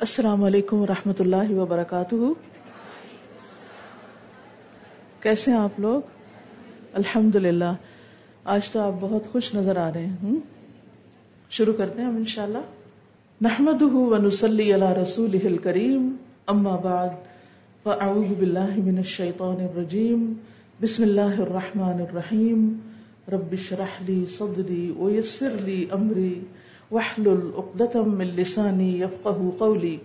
السلام علیکم و رحمۃ اللہ وبرکاتہ۔ کیسے ہیں آپ لوگ؟ الحمد للہ آج تو آپ بہت خوش نظر آ رہے ہیں۔ شروع کرتے ہیں ہم ان شاء اللہ نحمد ونسلی علی رسول کریم اما بعد، فاعوذ باللہ من الشیطان الرجیم۔ بسم اللہ الرحمن الرحیم۔ رب اشرح لی صدری ویسر لی امری۔ من لسانی یفقہ قولی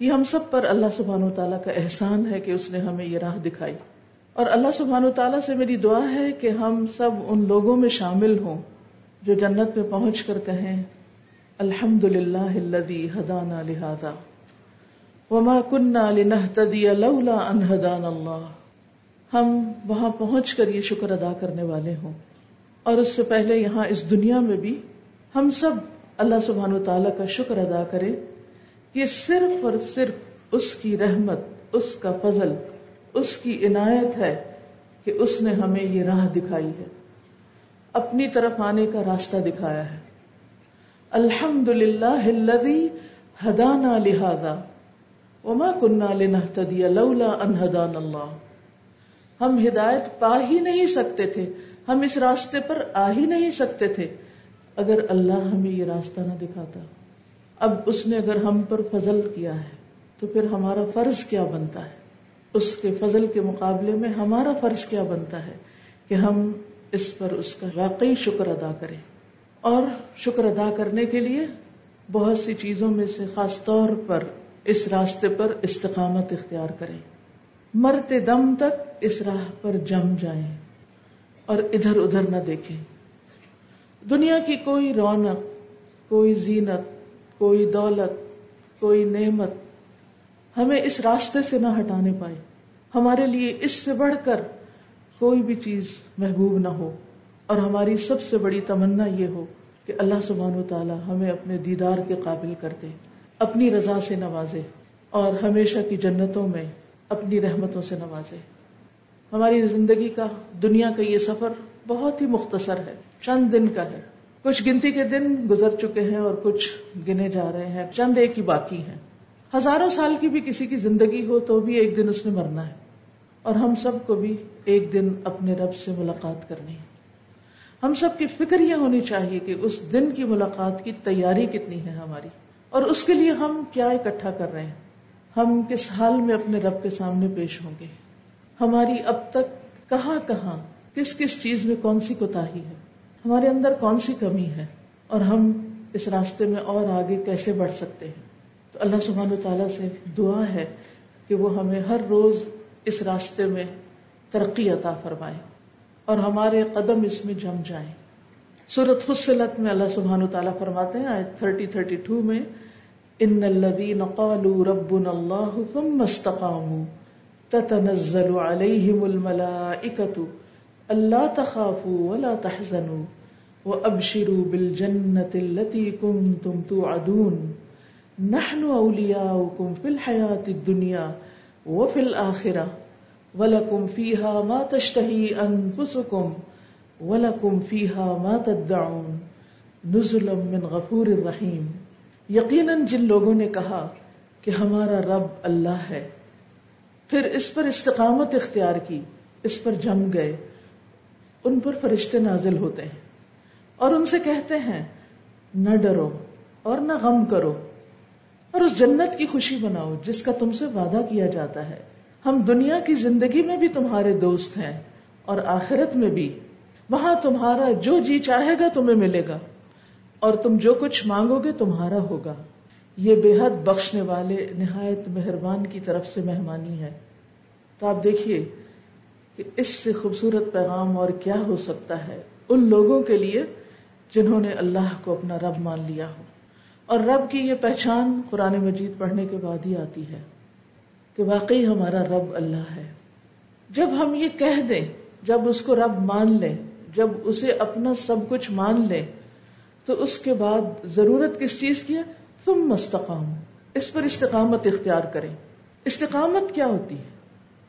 یہ ہم سب پر اللہ سبحانہ و تعالیٰ کا احسان ہے کہ اس نے ہمیں یہ راہ دکھائی۔ اور اللہ سبحانہ و تعالیٰ سے میری دعا ہے کہ ہم سب ان لوگوں میں شامل ہوں جو جنت میں پہنچ کر کہیں الحمد للہ ہدانا لہذا وما کنہ لنہتدی لولا ان ہدان اللہ۔ ہم وہاں پہنچ کر یہ شکر ادا کرنے والے ہوں۔ اور اس سے پہلے یہاں اس دنیا میں بھی ہم سب اللہ سبحانہ و تعالیٰ کا شکر ادا کرے کہ صرف اور صرف اس کی رحمت، اس کا فضل، اس کی عنایت ہے کہ اس نے ہمیں یہ راہ دکھائی ہے۔ اپنی طرف آنے کا راستہ دکھایا ہے۔ الحمد للہ ہدانا لہذا وما کنہ لنہتدی لولا ان ہدان اللہ۔ ہم ہدایت پا ہی نہیں سکتے تھے، ہم اس راستے پر آ ہی نہیں سکتے تھے۔ اگر اللہ ہمیں یہ راستہ نہ دکھاتا، اب اس نے اگر ہم پر فضل کیا ہے، تو پھر ہمارا فرض کیا بنتا ہے؟ اس کے فضل کے مقابلے میں ہمارا فرض کیا بنتا ہے کہ ہم اس پر اس کا واقعی شکر ادا کریں؟ اور شکر ادا کرنے کے لیے بہت سی چیزوں میں سے خاص طور پر اس راستے پر استقامت اختیار کریں۔ مرتے دم تک اس راہ پر جم جائیں اور ادھر ادھر نہ دیکھیں۔ دنیا کی کوئی رونق، کوئی زینت، کوئی دولت، کوئی نعمت ہمیں اس راستے سے نہ ہٹانے پائے۔ ہمارے لیے اس سے بڑھ کر کوئی بھی چیز محبوب نہ ہو۔ اور ہماری سب سے بڑی تمنا یہ ہو کہ اللہ سبحانہ و تعالی ہمیں اپنے دیدار کے قابل کر دے، اپنی رضا سے نوازے اور ہمیشہ کی جنتوں میں اپنی رحمتوں سے نوازے۔ ہماری زندگی کا، دنیا کا یہ سفر بہت ہی مختصر ہے، چند دن کا ہے۔ کچھ گنتی کے دن گزر چکے ہیں اور کچھ گنے جا رہے ہیں۔ چند ایک ہی باقی ہیں۔ ہزاروں سال کی بھی کسی کی زندگی ہو تو بھی ایک دن اس نے مرنا ہے۔ اور ہم سب کو بھی ایک دن اپنے رب سے ملاقات کرنی ہے۔ ہم سب کی فکر یہ ہونی چاہیے کہ اس دن کی ملاقات کی تیاری کتنی ہے ہماری۔ اور اس کے لیے ہم کیا اکٹھا کر رہے ہیں۔ ہم کس حال میں اپنے رب کے سامنے پیش ہوں گے؟ ہماری اب تک کہاں کہاں کس کس چیز میں کون سی کوتا ہے؟ ہمارے اندر کون سی کمی ہے؟ اور ہم اس راستے میں اور آگے کیسے بڑھ سکتے ہیں؟ تو اللہ سبحانہ و تعالیٰ سے دعا ہے کہ وہ ہمیں ہر روز اس راستے میں ترقی عطا فرمائے اور ہمارے قدم اس میں جم جائیں۔ سورت فصلت میں اللہ سبحانہ و تعالیٰ فرماتے ہیں آئے تھرٹی تھرٹی ٹو میں، ان الذين قالوا ربنا الله ثم استقاموا تتنزل عليهم الملائكه اللہ تخاف ولا تحزنوا وابشروا بالجنة التي كنتم توعدون. نحن اولياؤكم في الحياة الدنيا وفي الآخرة ولكم فيها ما تشتهي انفسكم ولكم فيها ما تدعون. نزلا من غفور الرحیم یقیناً جن لوگوں نے کہا کہ ہمارا رب اللہ ہے، پھر اس پر استقامت اختیار کی، اس پر جم گئے ان پر فرشتے نازل ہوتے ہیں اور ان سے کہتے ہیں، نہ ڈرو اور نہ غم کرو اور اس جنت کی خوشی بناؤ جس کا تم سے وعدہ کیا جاتا ہے۔ ہم دنیا کی زندگی میں بھی تمہارے دوست ہیں اور آخرت میں بھی۔ وہاں تمہارا جو جی چاہے گا تمہیں ملے گا اور تم جو کچھ مانگو گے تمہارا ہوگا۔ یہ بے حد بخشنے والے نہایت مہربان کی طرف سے مہمانی ہے۔ تو آپ دیکھیے کہ اس سے خوبصورت پیغام اور کیا ہو سکتا ہے؟ ان لوگوں کے لیے جنہوں نے اللہ کو اپنا رب مان لیا ہو۔ اور رب کی یہ پہچان قرآن مجید پڑھنے کے بعد ہی آتی ہے کہ واقعی ہمارا رب اللہ ہے۔ جب ہم یہ کہہ دیں، جب اس کو رب مان لیں، جب اسے اپنا سب کچھ مان لیں، تو اس کے بعد ضرورت کس چیز کی ہے؟ تم مستقام اس پر استقامت اختیار کریں۔ استقامت کیا ہوتی ہے؟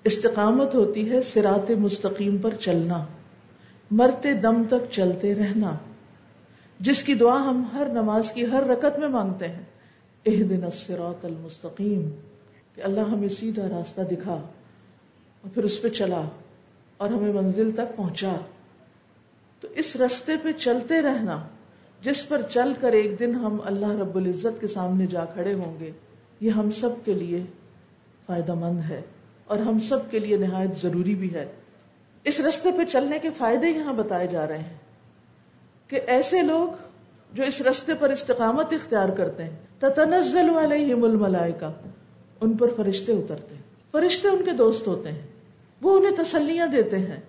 استقامت ہوتی ہے سرات مستقیم پر چلنا، مرتے دم تک چلتے رہنا۔ جس کی دعا ہم ہر نماز کی ہر رکت میں مانگتے ہیں اہ دن الصراط المستقیم، کہ اللہ ہمیں سیدھا راستہ دکھا اور پھر اس پہ چلا اور ہمیں منزل تک پہنچا۔ تو اس رستے پہ چلتے رہنا، جس پر چل کر ایک دن ہم اللہ رب العزت کے سامنے جا کھڑے ہوں گے، یہ ہم سب کے لیے فائدہ مند ہے۔ اور ہم سب کے لیے نہایت ضروری بھی ہے۔ اس رستے پہ چلنے کے فائدے یہاں بتائے جا رہے ہیں کہ ایسے لوگ جو اس رستے پر استقامت اختیار کرتے ہیں، تتنزل علیہم الملائکہ ان پر فرشتے اترتے ہیں۔ فرشتے ان کے دوست ہوتے ہیں۔ وہ انہیں تسلیاں دیتے ہیں۔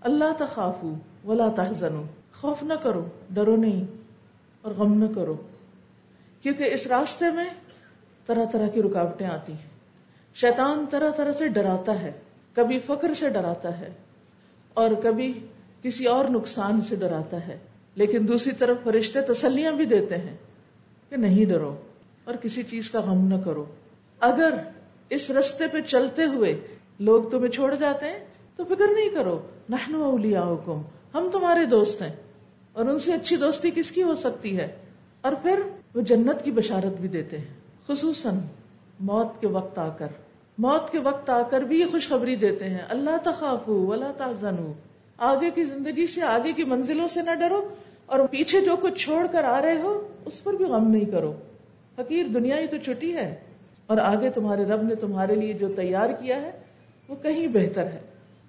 اللہ تخافو ولا تحزنو، خوف نہ کرو، ڈرو نہیں اور غم نہ کرو۔ کیونکہ اس راستے میں طرح طرح کی رکاوٹیں آتی ہیں۔ شیطان طرح طرح سے ڈراتا ہے، کبھی فقر سے ڈراتا ہے اور کبھی کسی اور نقصان سے ڈراتا ہے۔ لیکن دوسری طرف فرشتے تسلیاں بھی دیتے ہیں کہ نہیں ڈرو اور کسی چیز کا غم نہ کرو۔ اگر اس رستے پہ چلتے ہوئے لوگ تمہیں چھوڑ جاتے ہیں، تو فکر نہیں کرو۔ نحن اولیاؤکم، ہم تمہارے دوست ہیں اور ان سے اچھی دوستی کس کی ہو سکتی ہے؟ اور پھر وہ جنت کی بشارت بھی دیتے ہیں، خصوصاً موت کے وقت آ کر۔ موت کے وقت آ کر بھی یہ خوشخبری دیتے ہیں۔ اللہ تخاف ولا تحزنوا آگے کی زندگی سے آگے کی منزلوں سے نہ ڈرو اور پیچھے جو کچھ چھوڑ کر آ رہے ہو، اس پر بھی غم نہیں کرو۔ حقیر دنیا ہی تو چھٹی ہے اور آگے تمہارے رب نے تمہارے لیے جو تیار کیا ہے، وہ کہیں بہتر ہے۔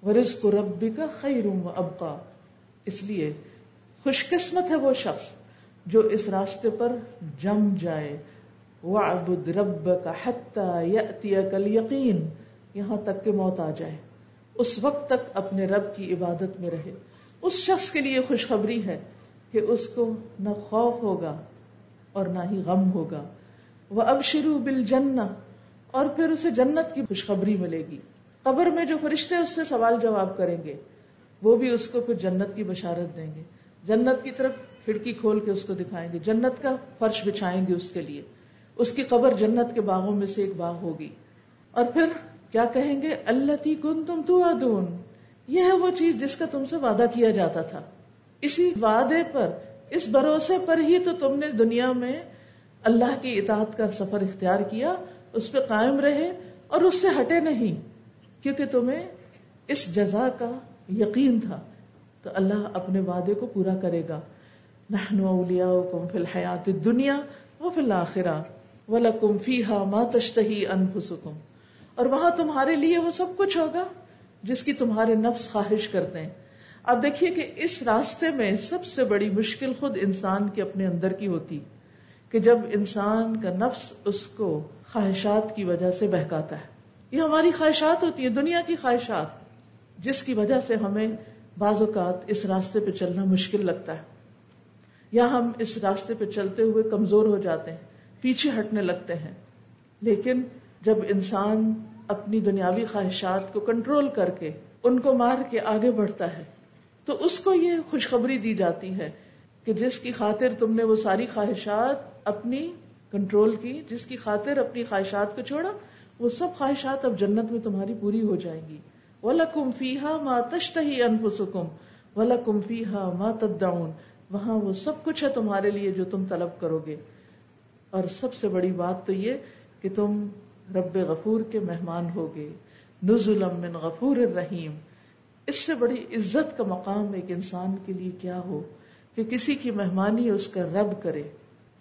ورزق ربی کا خیر ابقا۔ اس لیے خوش قسمت ہے وہ شخص جو اس راستے پر جم جائے۔ وعبد رب حتی کل یقین یہاں تک کہ موت آ جائے۔ اس وقت تک اپنے رب کی عبادت میں رہے۔ اس شخص کے لیے خوشخبری ہے کہ اس کو نہ خوف ہوگا اور نہ ہی غم ہوگا۔ وہ اب شروع بل اور پھر اسے جنت کی خوشخبری ملے گی۔ قبر میں جو فرشتے اس سے سوال جواب کریں گے، وہ بھی اس کو پھر جنت کی بشارت دیں گے۔ جنت کی طرف کھڑکی کھول کے اس کو دکھائیں گے۔ جنت کا فرش بچھائیں گے اس کے لیے۔ اس کی قبر جنت کے باغوں میں سے ایک باغ ہوگی۔ اور پھر کیا کہیں گے؟ اللہ تی کن تم تو یہ ہے وہ چیز جس کا تم سے وعدہ کیا جاتا تھا۔ اسی وعدے پر، اس بھروسے پر ہی تو تم نے دنیا میں اللہ کی اطاعت کا سفر اختیار کیا، اس پہ قائم رہے اور اس سے ہٹے نہیں، کیونکہ تمہیں اس جزا کا یقین تھا۔ تو اللہ اپنے وعدے کو پورا کرے گا۔ نحن اولیاؤکم فی الحیات الدنیا و فی الاخرہ۔ ولکم فیہا ما تشتہی انفسکم اور وہاں تمہارے لیے وہ سب کچھ ہوگا جس کی تمہارے نفس خواہش کرتے ہیں۔ اب دیکھیے کہ اس راستے میں سب سے بڑی مشکل خود انسان کے اپنے اندر کی ہوتی کہ جب انسان کا نفس اس کو خواہشات کی وجہ سے بہکاتا ہے۔ یہ ہماری خواہشات ہوتی ہے دنیا کی خواہشات۔ جس کی وجہ سے ہمیں بعض اوقات اس راستے پہ چلنا مشکل لگتا ہے۔ یا ہم اس راستے پہ چلتے ہوئے کمزور ہو جاتے ہیں۔ پیچھے ہٹنے لگتے ہیں۔ لیکن جب انسان اپنی دنیاوی خواہشات کو کنٹرول کر کے ان کو مار کے آگے بڑھتا ہے، تو اس کو یہ خوشخبری دی جاتی ہے کہ جس کی خاطر تم نے وہ ساری خواہشات اپنی کنٹرول کی، جس کی خاطر اپنی خواہشات کو چھوڑا، وہ سب خواہشات اب جنت میں تمہاری پوری ہو جائیں گی۔ ولا کم فی ہا ماں تشتہی انفسکم ولا کم فی ہا ماں تدعون۔ وہاں وہ سب کچھ ہے تمہارے لیے جو تم طلب کرو گے۔ اور سب سے بڑی بات تو یہ کہ تم رب غفور کے مہمان ہوگے۔ نزلم من غفور الرحیم۔ اس سے بڑی عزت کا مقام ایک انسان کے لیے کیا ہو کہ کسی کی مہمانی اس کا رب کرے۔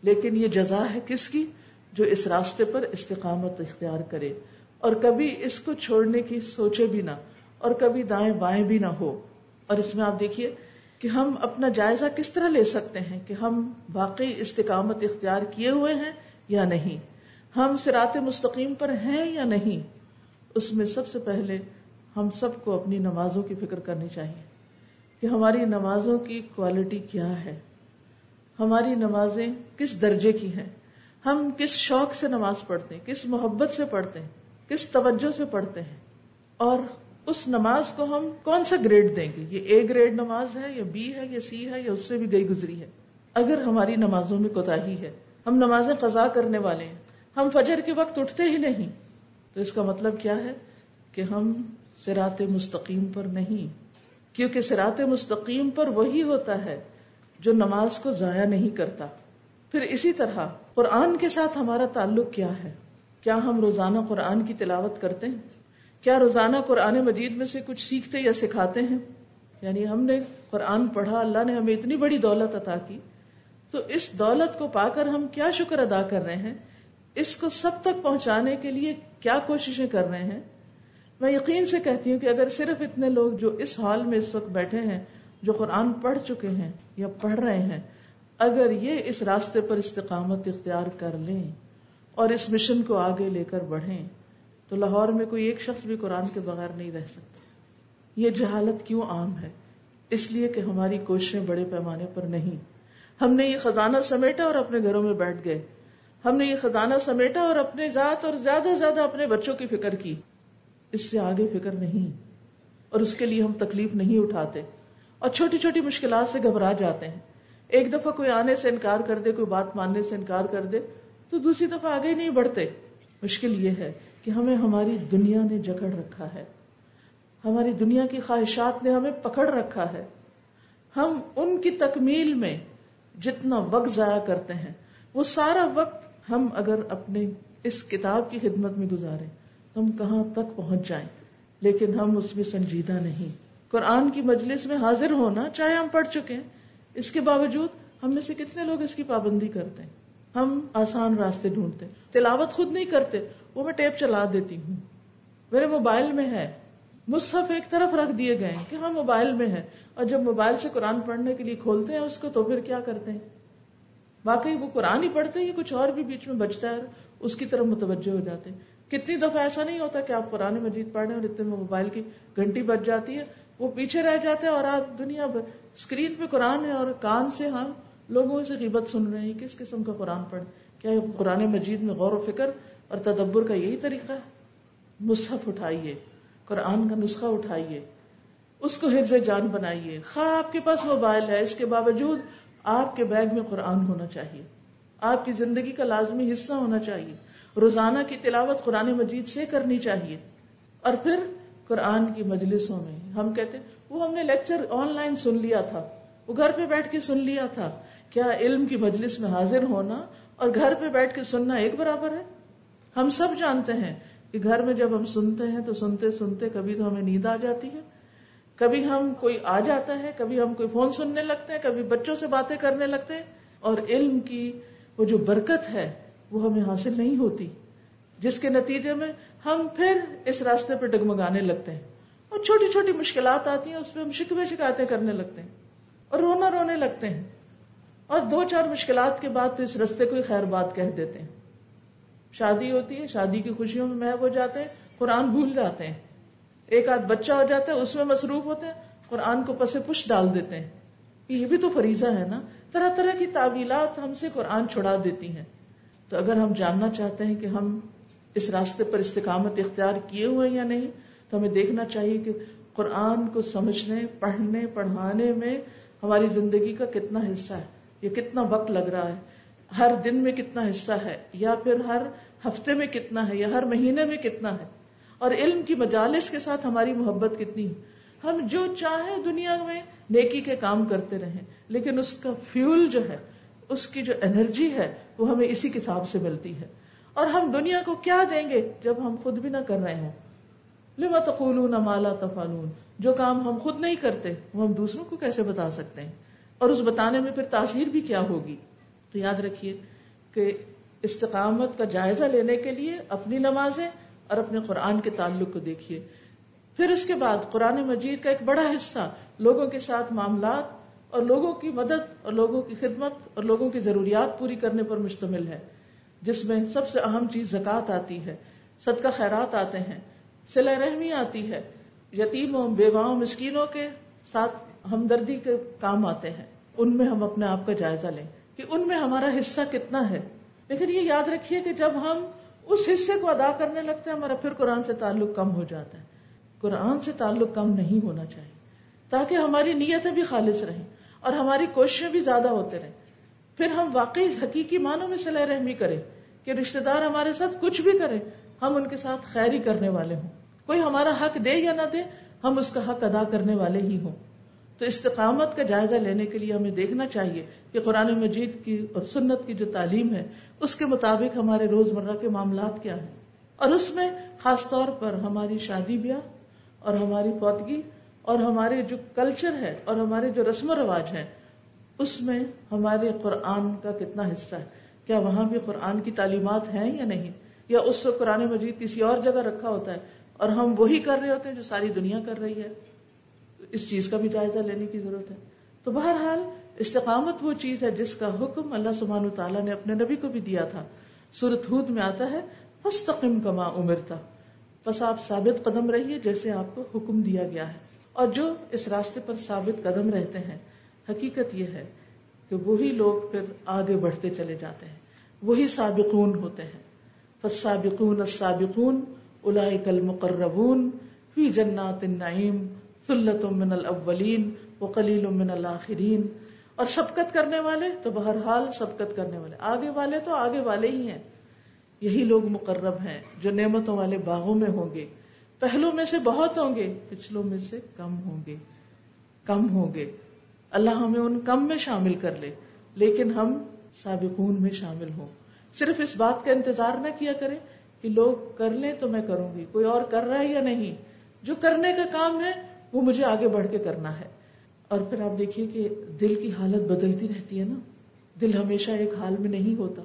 لیکن یہ جزا ہے کس کی؟ جو اس راستے پر استقامت اختیار کرے۔ اور کبھی اس کو چھوڑنے کی سوچے بھی نہ، اور کبھی دائیں بائیں بھی نہ ہو۔ اور اس میں آپ دیکھیے کہ ہم اپنا جائزہ کس طرح لے سکتے ہیں کہ ہم واقعی استقامت اختیار کیے ہوئے ہیں یا نہیں؟ ہم سرات مستقیم پر ہیں یا نہیں؟ اس میں سب سے پہلے ہم سب کو اپنی نمازوں کی فکر کرنی چاہیے کہ ہماری نمازوں کی کوالٹی کیا ہے؟ ہماری نمازیں کس درجے کی ہیں؟ ہم کس شوق سے نماز پڑھتے ہیں؟ کس محبت سے پڑھتے ہیں؟ کس توجہ سے پڑھتے ہیں؟ اور اس نماز کو ہم کون سا گریڈ دیں گے؟ یہ اے گریڈ نماز ہے یا بی ہے یا سی ہے یا اس سے بھی گئی گزری ہے۔ اگر ہماری نمازوں میں کوتا ہے، ہم نمازیں قضا کرنے والے ہیں، ہم فجر کے وقت اٹھتے ہی نہیں، تو اس کا مطلب کیا ہے؟ کہ ہم سرات مستقیم پر نہیں، کیونکہ سرات مستقیم پر وہی ہوتا ہے جو نماز کو ضائع نہیں کرتا۔ پھر اسی طرح قرآن کے ساتھ ہمارا تعلق کیا ہے؟ کیا ہم روزانہ قرآن کی تلاوت کرتے ہیں؟ کیا روزانہ قرآن مجید میں سے کچھ سیکھتے یا سکھاتے ہیں؟ یعنی ہم نے قرآن پڑھا، اللہ نے ہمیں اتنی بڑی دولت عطا کی۔ تو اس دولت کو پا کر ہم کیا شکر ادا کر رہے ہیں؟ اس کو سب تک پہنچانے کے لیے کیا کوششیں کر رہے ہیں؟ میں یقین سے کہتی ہوں کہ اگر صرف اتنے لوگ جو اس حال میں اس وقت بیٹھے ہیں، جو قرآن پڑھ چکے ہیں یا پڑھ رہے ہیں، اگر یہ اس راستے پر استقامت اختیار کر لیں اور اس مشن کو آگے لے کر بڑھیں تو لاہور میں کوئی ایک شخص بھی قرآن کے بغیر نہیں رہ سکتا۔ یہ جہالت کیوں عام ہے؟ اس لیے کہ ہماری کوششیں بڑے پیمانے پر نہیں۔ ہم نے یہ خزانہ سمیٹا اور اپنے گھروں میں بیٹھ گئے۔ ہم نے یہ خزانہ سمیٹا اور اپنے ذات اور زیادہ زیادہ اپنے بچوں کی فکر کی۔ اس سے آگے فکر نہیں۔ اور اس کے لیے ہم تکلیف نہیں اٹھاتے۔ اور چھوٹی چھوٹی مشکلات سے گھبرا جاتے ہیں۔ ایک دفعہ کوئی آنے سے انکار کر دے، کوئی بات ماننے سے انکار کر دے، تو دوسری دفعہ آگے نہیں بڑھتے۔ مشکل یہ ہے کہ ہمیں ہماری دنیا نے جکڑ رکھا ہے۔ ہماری دنیا کی خواہشات نے ہمیں پکڑ رکھا ہے۔ ہم ان کی تکمیل میں جتنا وقت ضائع کرتے ہیں، وہ سارا وقت ہم اگر اپنے اس کتاب کی خدمت میں گزارے ہم کہاں تک پہنچ جائیں۔ لیکن ہم اس میں سنجیدہ نہیں۔ قرآن کی مجلس میں حاضر ہونا چاہے ہم پڑھ چکے ہیں، اس کے باوجود ہم میں سے کتنے لوگ اس کی پابندی کرتے ہیں؟ ہم آسان راستے ڈھونڈتے تلاوت خود نہیں کرتے۔ وہ میں ٹیپ چلا دیتی ہوں۔ میرے موبائل میں ہے۔ مصحف ایک طرف رکھ دیے گئے کہ ہاں موبائل میں ہے۔ اور جب موبائل سے قرآن پڑھنے کے لیے کھولتے ہیں اس کو تو پھر کیا کرتے ہیں؟ واقعی وہ قرآن ہی پڑھتے ہیں کچھ اور بھی بیچ میں بچتا ہے اس کی طرف متوجہ ہو جاتے ہیں؟ کتنی دفعہ ایسا نہیں ہوتا کہ آپ قرآن مجید پڑھ رہے ہیں اور اتنے میں موبائل کی گھنٹی بچ جاتی ہے۔ وہ پیچھے رہ جاتے ہیں اور آپ دنیا بھر اسکرین پہ قرآن ہے اور کان سے ہم لوگوں سے غیبت سن رہے ہیں کس قسم کا قرآن پڑھ۔ کیا قرآن مجید میں غور و فکر اور تدبر کا یہی طریقہ ہے۔ مصحف اٹھائیے، قرآن کا نسخہ اٹھائیے، اس کو حفظ جان بنائیے۔ خواہ آپ کے پاس موبائل ہے، اس کے باوجود آپ کے بیگ میں قرآن ہونا چاہیے۔ آپ کی زندگی کا لازمی حصہ ہونا چاہیے۔ روزانہ کی تلاوت قرآن مجید سے کرنی چاہیے۔ اور پھر قرآن کی مجلسوں میں ہم کہتے وہ ہم نے لیکچر آن لائن سن لیا تھا۔ وہ گھر پہ بیٹھ کے سن لیا تھا۔ کیا علم کی مجلس میں حاضر ہونا اور گھر پہ بیٹھ کے سننا ایک برابر ہے؟ ہم سب جانتے ہیں کہ گھر میں جب ہم سنتے ہیں تو سنتے سنتے کبھی تو ہمیں نیند آ جاتی ہے۔ کبھی ہم کوئی آ جاتا ہے، کبھی ہم کوئی فون سننے لگتے ہیں، کبھی بچوں سے باتیں کرنے لگتے ہیں۔ اور علم کی وہ جو برکت ہے، وہ ہمیں حاصل نہیں ہوتی۔ جس کے نتیجے میں ہم پھر اس راستے پہ ڈگمگانے لگتے ہیں۔ اور چھوٹی چھوٹی مشکلات آتی ہیں، اس پہ ہم شکوے شکایتیں کرنے لگتے ہیں۔ اور رونا رونے لگتے ہیں۔ اور دو چار مشکلات کے بعد تو اس رستے کو خیر بات کہہ دیتے ہیں۔ شادی ہوتی ہے، شادی کی خوشیوں میں محب ہو جاتے ہیں، قرآن بھول جاتے ہیں۔ ایک آدھ بچہ ہو جاتا ہے، اس میں مصروف ہوتے ہیں، قرآن کو پسے پش ڈال دیتے ہیں۔ یہ بھی تو فریضہ ہے نا؟ طرح طرح کی تعویلات ہم سے قرآن چھڑا دیتی ہیں۔ تو اگر ہم جاننا چاہتے ہیں کہ ہم اس راستے پر استقامت اختیار کیے ہوئے یا نہیں، تو ہمیں دیکھنا چاہیے کہ قرآن کو سمجھنے، پڑھنے، پڑھانے میں ہماری زندگی کا کتنا حصہ ہے یہ کتنا وقت لگ رہا ہے۔ ہر دن میں کتنا حصہ ہے، یا پھر ہر ہفتے میں کتنا ہے، یا ہر مہینے میں کتنا ہے۔ اور علم کی مجالس کے ساتھ ہماری محبت کتنی ہے۔ ہم جو چاہیں دنیا میں نیکی کے کام کرتے رہیں، لیکن اس کا فیول جو ہے، اس کی جو انرجی ہے، وہ ہمیں اسی کتاب سے ملتی ہے۔ اور ہم دنیا کو کیا دیں گے جب ہم خود بھی نہ کر رہے ہوں؟ لما تقولون مالا تفالون جو کام ہم خود نہیں کرتے، وہ ہم دوسروں کو کیسے بتا سکتے ہیں؟ اور اس بتانے میں پھر تاثیر بھی کیا ہوگی؟ تو یاد رکھیے کہ استقامت کا جائزہ لینے کے لیے اپنی نمازیں اور اپنے قرآن کے تعلق کو دیکھیے۔ پھر اس کے بعد قرآن مجید کا ایک بڑا حصہ لوگوں کے ساتھ معاملات اور لوگوں کی مدد اور لوگوں کی خدمت اور لوگوں کی ضروریات پوری کرنے پر مشتمل ہے، جس میں سب سے اہم چیز زکوٰۃ آتی ہے، صدقہ خیرات آتے ہیں سلا رحمی آتی ہے، یتیموں، بیواؤں، مسکینوں کے ساتھ ہمدردی کے کام آتے ہیں، ان میں ہم اپنے آپ کا جائزہ لیں۔ کہ ان میں ہمارا حصہ کتنا ہے۔ لیکن یہ یاد رکھیے کہ جب ہم اس حصے کو ادا کرنے لگتے ہیں، ہمارا پھر قرآن سے تعلق کم ہو جاتا ہے۔ قرآن سے تعلق کم نہیں ہونا چاہیے، تاکہ ہماری نیتیں بھی خالص رہیں اور ہماری کوششیں بھی زیادہ ہوتے رہیں۔ پھر ہم واقعی حقیقی معنوں میں صلاح رحمی کریں، کہ رشتے دار ہمارے ساتھ کچھ بھی کریں ہم ان کے ساتھ خیری کرنے والے ہوں۔ کوئی ہمارا حق دے یا نہ دے، ہم اس کا حق ادا کرنے والے ہی ہوں۔ تو استقامت کا جائزہ لینے کے لیے ہمیں دیکھنا چاہیے کہ قرآن مجید کی اور سنت کی جو تعلیم ہے، اس کے مطابق ہمارے روز مرہ کے معاملات کیا ہیں۔ اور اس میں خاص طور پر ہماری شادی بیاہ اور ہماری فوتگی اور ہمارے جو کلچر ہے اور ہمارے جو رسم و رواج ہے اس میں ہمارے قرآن کا کتنا حصہ ہے۔ کیا وہاں بھی قرآن کی تعلیمات ہیں یا نہیں؟ یا اس سے قرآن مجید کسی اور جگہ رکھا ہوتا ہے اور ہم وہی کر رہے ہوتے ہیں جو ساری دنیا کر رہی ہے؟ اس چیز کا بھی جائزہ لینے کی ضرورت ہے۔ تو بہرحال استقامت وہ چیز ہے جس کا حکم اللہ سبحانہ تعالیٰ نے اپنے نبی کو بھی دیا تھا۔ سورت ہود میں آتا ہے فستقم کما امرتا۔ بس آپ ثابت قدم رہیے جیسے آپ کو حکم دیا گیا ہے۔ اور جو اس راستے پر ثابت قدم رہتے ہیں، حقیقت یہ ہے کہ وہی لوگ پھر آگے بڑھتے چلے جاتے ہیں۔ وہی سابقون ہوتے ہیں۔ فالسابقون السابقون اولئک المقربون، فی جنات النعیم من الاولین وقلیل من الاخرین۔ اور سبقت کرنے والے تو بہرحال سبقت کرنے والے۔ آگے والے تو آگے والے ہی ہیں۔ یہی لوگ مقرب ہیں جو نعمتوں والے باغوں میں ہوں گے۔ پہلو میں سے بہت ہوں گے، پچھلوں میں سے کم ہوں گے۔ کم ہوں گے۔ اللہ ہمیں ان کم میں شامل کر لے، لیکن ہم سابقون میں شامل ہوں۔ صرف اس بات کا انتظار نہ کیا کرے کہ لوگ کر لیں تو میں کروں گی۔ کوئی اور کر رہا ہے یا نہیں؟ جو کرنے کا کام ہے وہ مجھے آگے بڑھ کے کرنا ہے۔ اور پھر آپ دیکھیے کہ دل کی حالت بدلتی رہتی ہے نا۔ دل ہمیشہ ایک حال میں نہیں ہوتا۔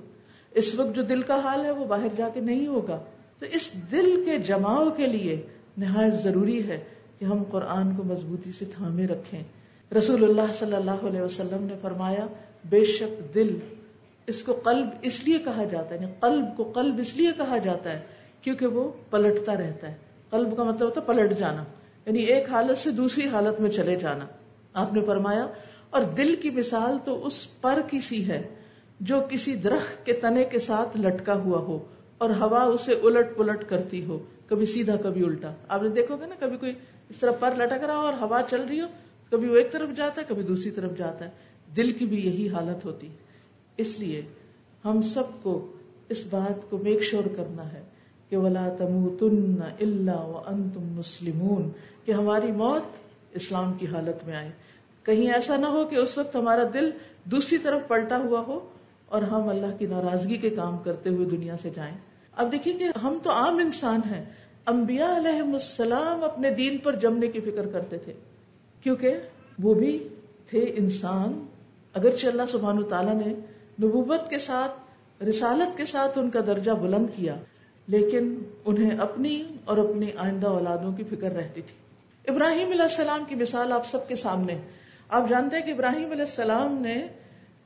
اس وقت جو دل کا حال ہے وہ باہر جا کے نہیں ہوگا۔ تو اس دل کے جماؤ کے لیے نہایت ضروری ہے کہ ہم قرآن کو مضبوطی سے تھامے رکھیں۔ رسول اللہ صلی اللہ علیہ وسلم نے فرمایا، بے شک دل اس کو قلب اس لیے کہا جاتا ہے یعنی قلب کو قلب اس لیے کہا جاتا ہے کیونکہ وہ پلٹتا رہتا ہے۔ قلب کا مطلب ہوتا ہے پلٹ جانا۔ یعنی ایک حالت سے دوسری حالت میں چلے جانا۔ آپ نے فرمایا، اور دل کی مثال تو اس پر کسی ہے جو کسی درخت کے تنے کے ساتھ لٹکا ہوا ہو اور ہوا اسے الٹ پلٹ کرتی ہو، کبھی سیدھا، کبھی الٹا۔ آپ نے دیکھو گے نا، کبھی کوئی اس طرح پر لٹک رہا ہو اور ہوا چل رہی ہو، کبھی وہ ایک طرف جاتا ہے، کبھی دوسری طرف جاتا ہے۔ دل کی بھی یہی حالت ہوتی اس لیے ہم سب کو اس بات کو میک شور کرنا ہے کہ ولا تم تن اللہ تم مسلمون۔ کہ ہماری موت اسلام کی حالت میں آئے کہیں ایسا نہ ہو کہ اس وقت ہمارا دل دوسری طرف پلٹا ہوا ہو اور ہم اللہ کی ناراضگی کے کام کرتے ہوئے دنیا سے جائیں۔ اب دیکھیے کہ ہم تو عام انسان ہیں۔ انبیاء علیہ السلام اپنے دین پر جمنے کی فکر کرتے تھے۔ کیونکہ وہ بھی تھے انسان۔ اگرچہ اللہ سبحان تعالیٰ نے نبوت کے ساتھ، رسالت کے ساتھ ان کا درجہ بلند کیا، لیکن انہیں اپنی اور اپنی آئندہ اولادوں کی فکر رہتی تھی۔ ابراہیم علیہ السلام کی مثال آپ سب کے سامنے آپ جانتے ہیں کہ ابراہیم علیہ السلام نے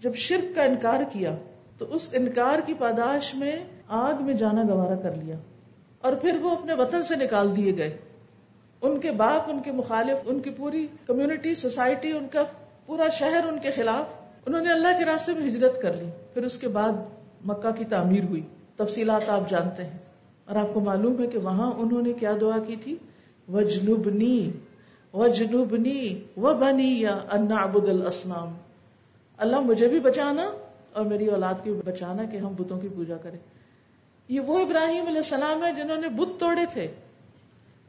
جب شرک کا انکار کیا، تو اس انکار کی پاداش میں آگ میں جانا گوارا کر لیا۔ اور پھر وہ اپنے وطن سے نکال دیے گئے۔ ان کے باپ، ان کے مخالف، ان کی پوری کمیونٹی، سوسائٹی، ان کا پورا شہر ان کے خلاف انہوں نے اللہ کے راستے میں ہجرت کر لی۔ پھر اس کے بعد مکہ کی تعمیر ہوئی۔ تفصیلات آپ جانتے ہیں۔ اور آپ کو معلوم ہے کہ وہاں انہوں نے کیا دعا کی تھی؟ وجنبنی وجنبنی و بنی یا ان ابود الاسنام اللہ مجھے بھی بچانا اور میری اولاد کو بھی بچانا کہ ہم بتوں کی پوجا کریں. یہ وہ ابراہیم علیہ السلام ہے جنہوں نے بت توڑے تھے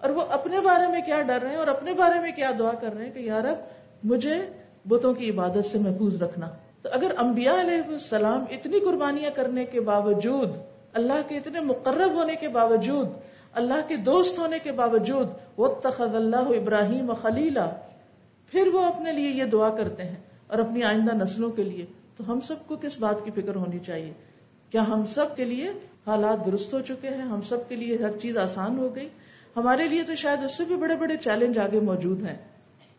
اور وہ اپنے بارے میں کیا ڈر رہے ہیں اور اپنے بارے میں کیا دعا کر رہے ہیں کہ یار مجھے بتوں کی عبادت سے محفوظ رکھنا. تو اگر انبیاء علیہ السلام اتنی قربانیاں کرنے کے باوجود، اللہ کے اتنے مقرب ہونے کے باوجود اللہ کے دوست ہونے کے باوجود وہ تخذ اللہ ابراہیم خلیلا پھر وہ اپنے لیے یہ دعا کرتے ہیں اور اپنی آئندہ نسلوں کے لیے۔ تو ہم سب کو کس بات کی فکر ہونی چاہیے؟ کیا ہم سب کے لیے حالات درست ہو چکے ہیں؟ ہم سب کے لیے ہر چیز آسان ہو گئی؟ ہمارے لیے تو شاید اس سے بھی بڑے بڑے چیلنج آگے موجود ہیں۔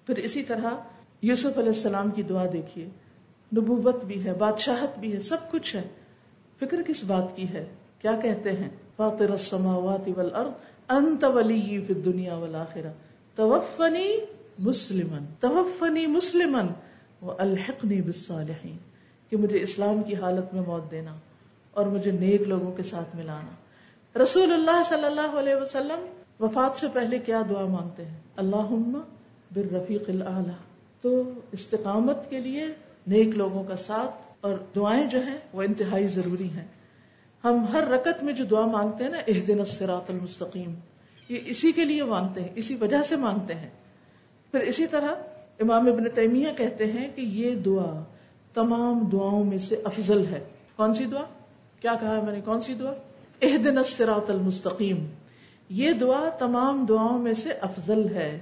پھر اسی طرح یوسف علیہ السلام کی دعا دیکھیے۔ نبوت بھی ہے، بادشاہت بھی ہے، سب کچھ ہے۔ فکر کس بات کی ہے؟ کیا کہتے ہیں؟ فاطر السماوات والارض، انت ولی فی الدنیا والآخرہ. توفنی مسلمن توفنی مسلمن والحقنی بالصالحین. کہ مجھے اسلام کی حالت میں موت دینا اور مجھے نیک لوگوں کے ساتھ ملانا. رسول اللہ صلی اللہ علیہ وسلم وفات سے پہلے کیا دعا مانگتے ہیں؟ اللہم بالرفیق الاعلی. تو استقامت کے لیے نیک لوگوں کا ساتھ اور دعائیں جو ہیں وہ انتہائی ضروری ہیں۔ ہم ہر رکت میں جو دعا مانگتے ہیں نا اح دن اسرات المستقیم، یہ اسی کے لیے مانگتے ہیں، اسی وجہ سے مانگتے ہیں۔ پھر اسی طرح امام ابن تیمیہ کہتے ہیں کہ یہ دعا تمام دعاؤں میں سے افضل ہے۔ کون سی دعا؟ کیا کہا ہے میں نے؟ کون سی دعا؟ اح دن الصراط المستقیم۔ یہ دعا تمام دعاؤں میں سے افضل ہے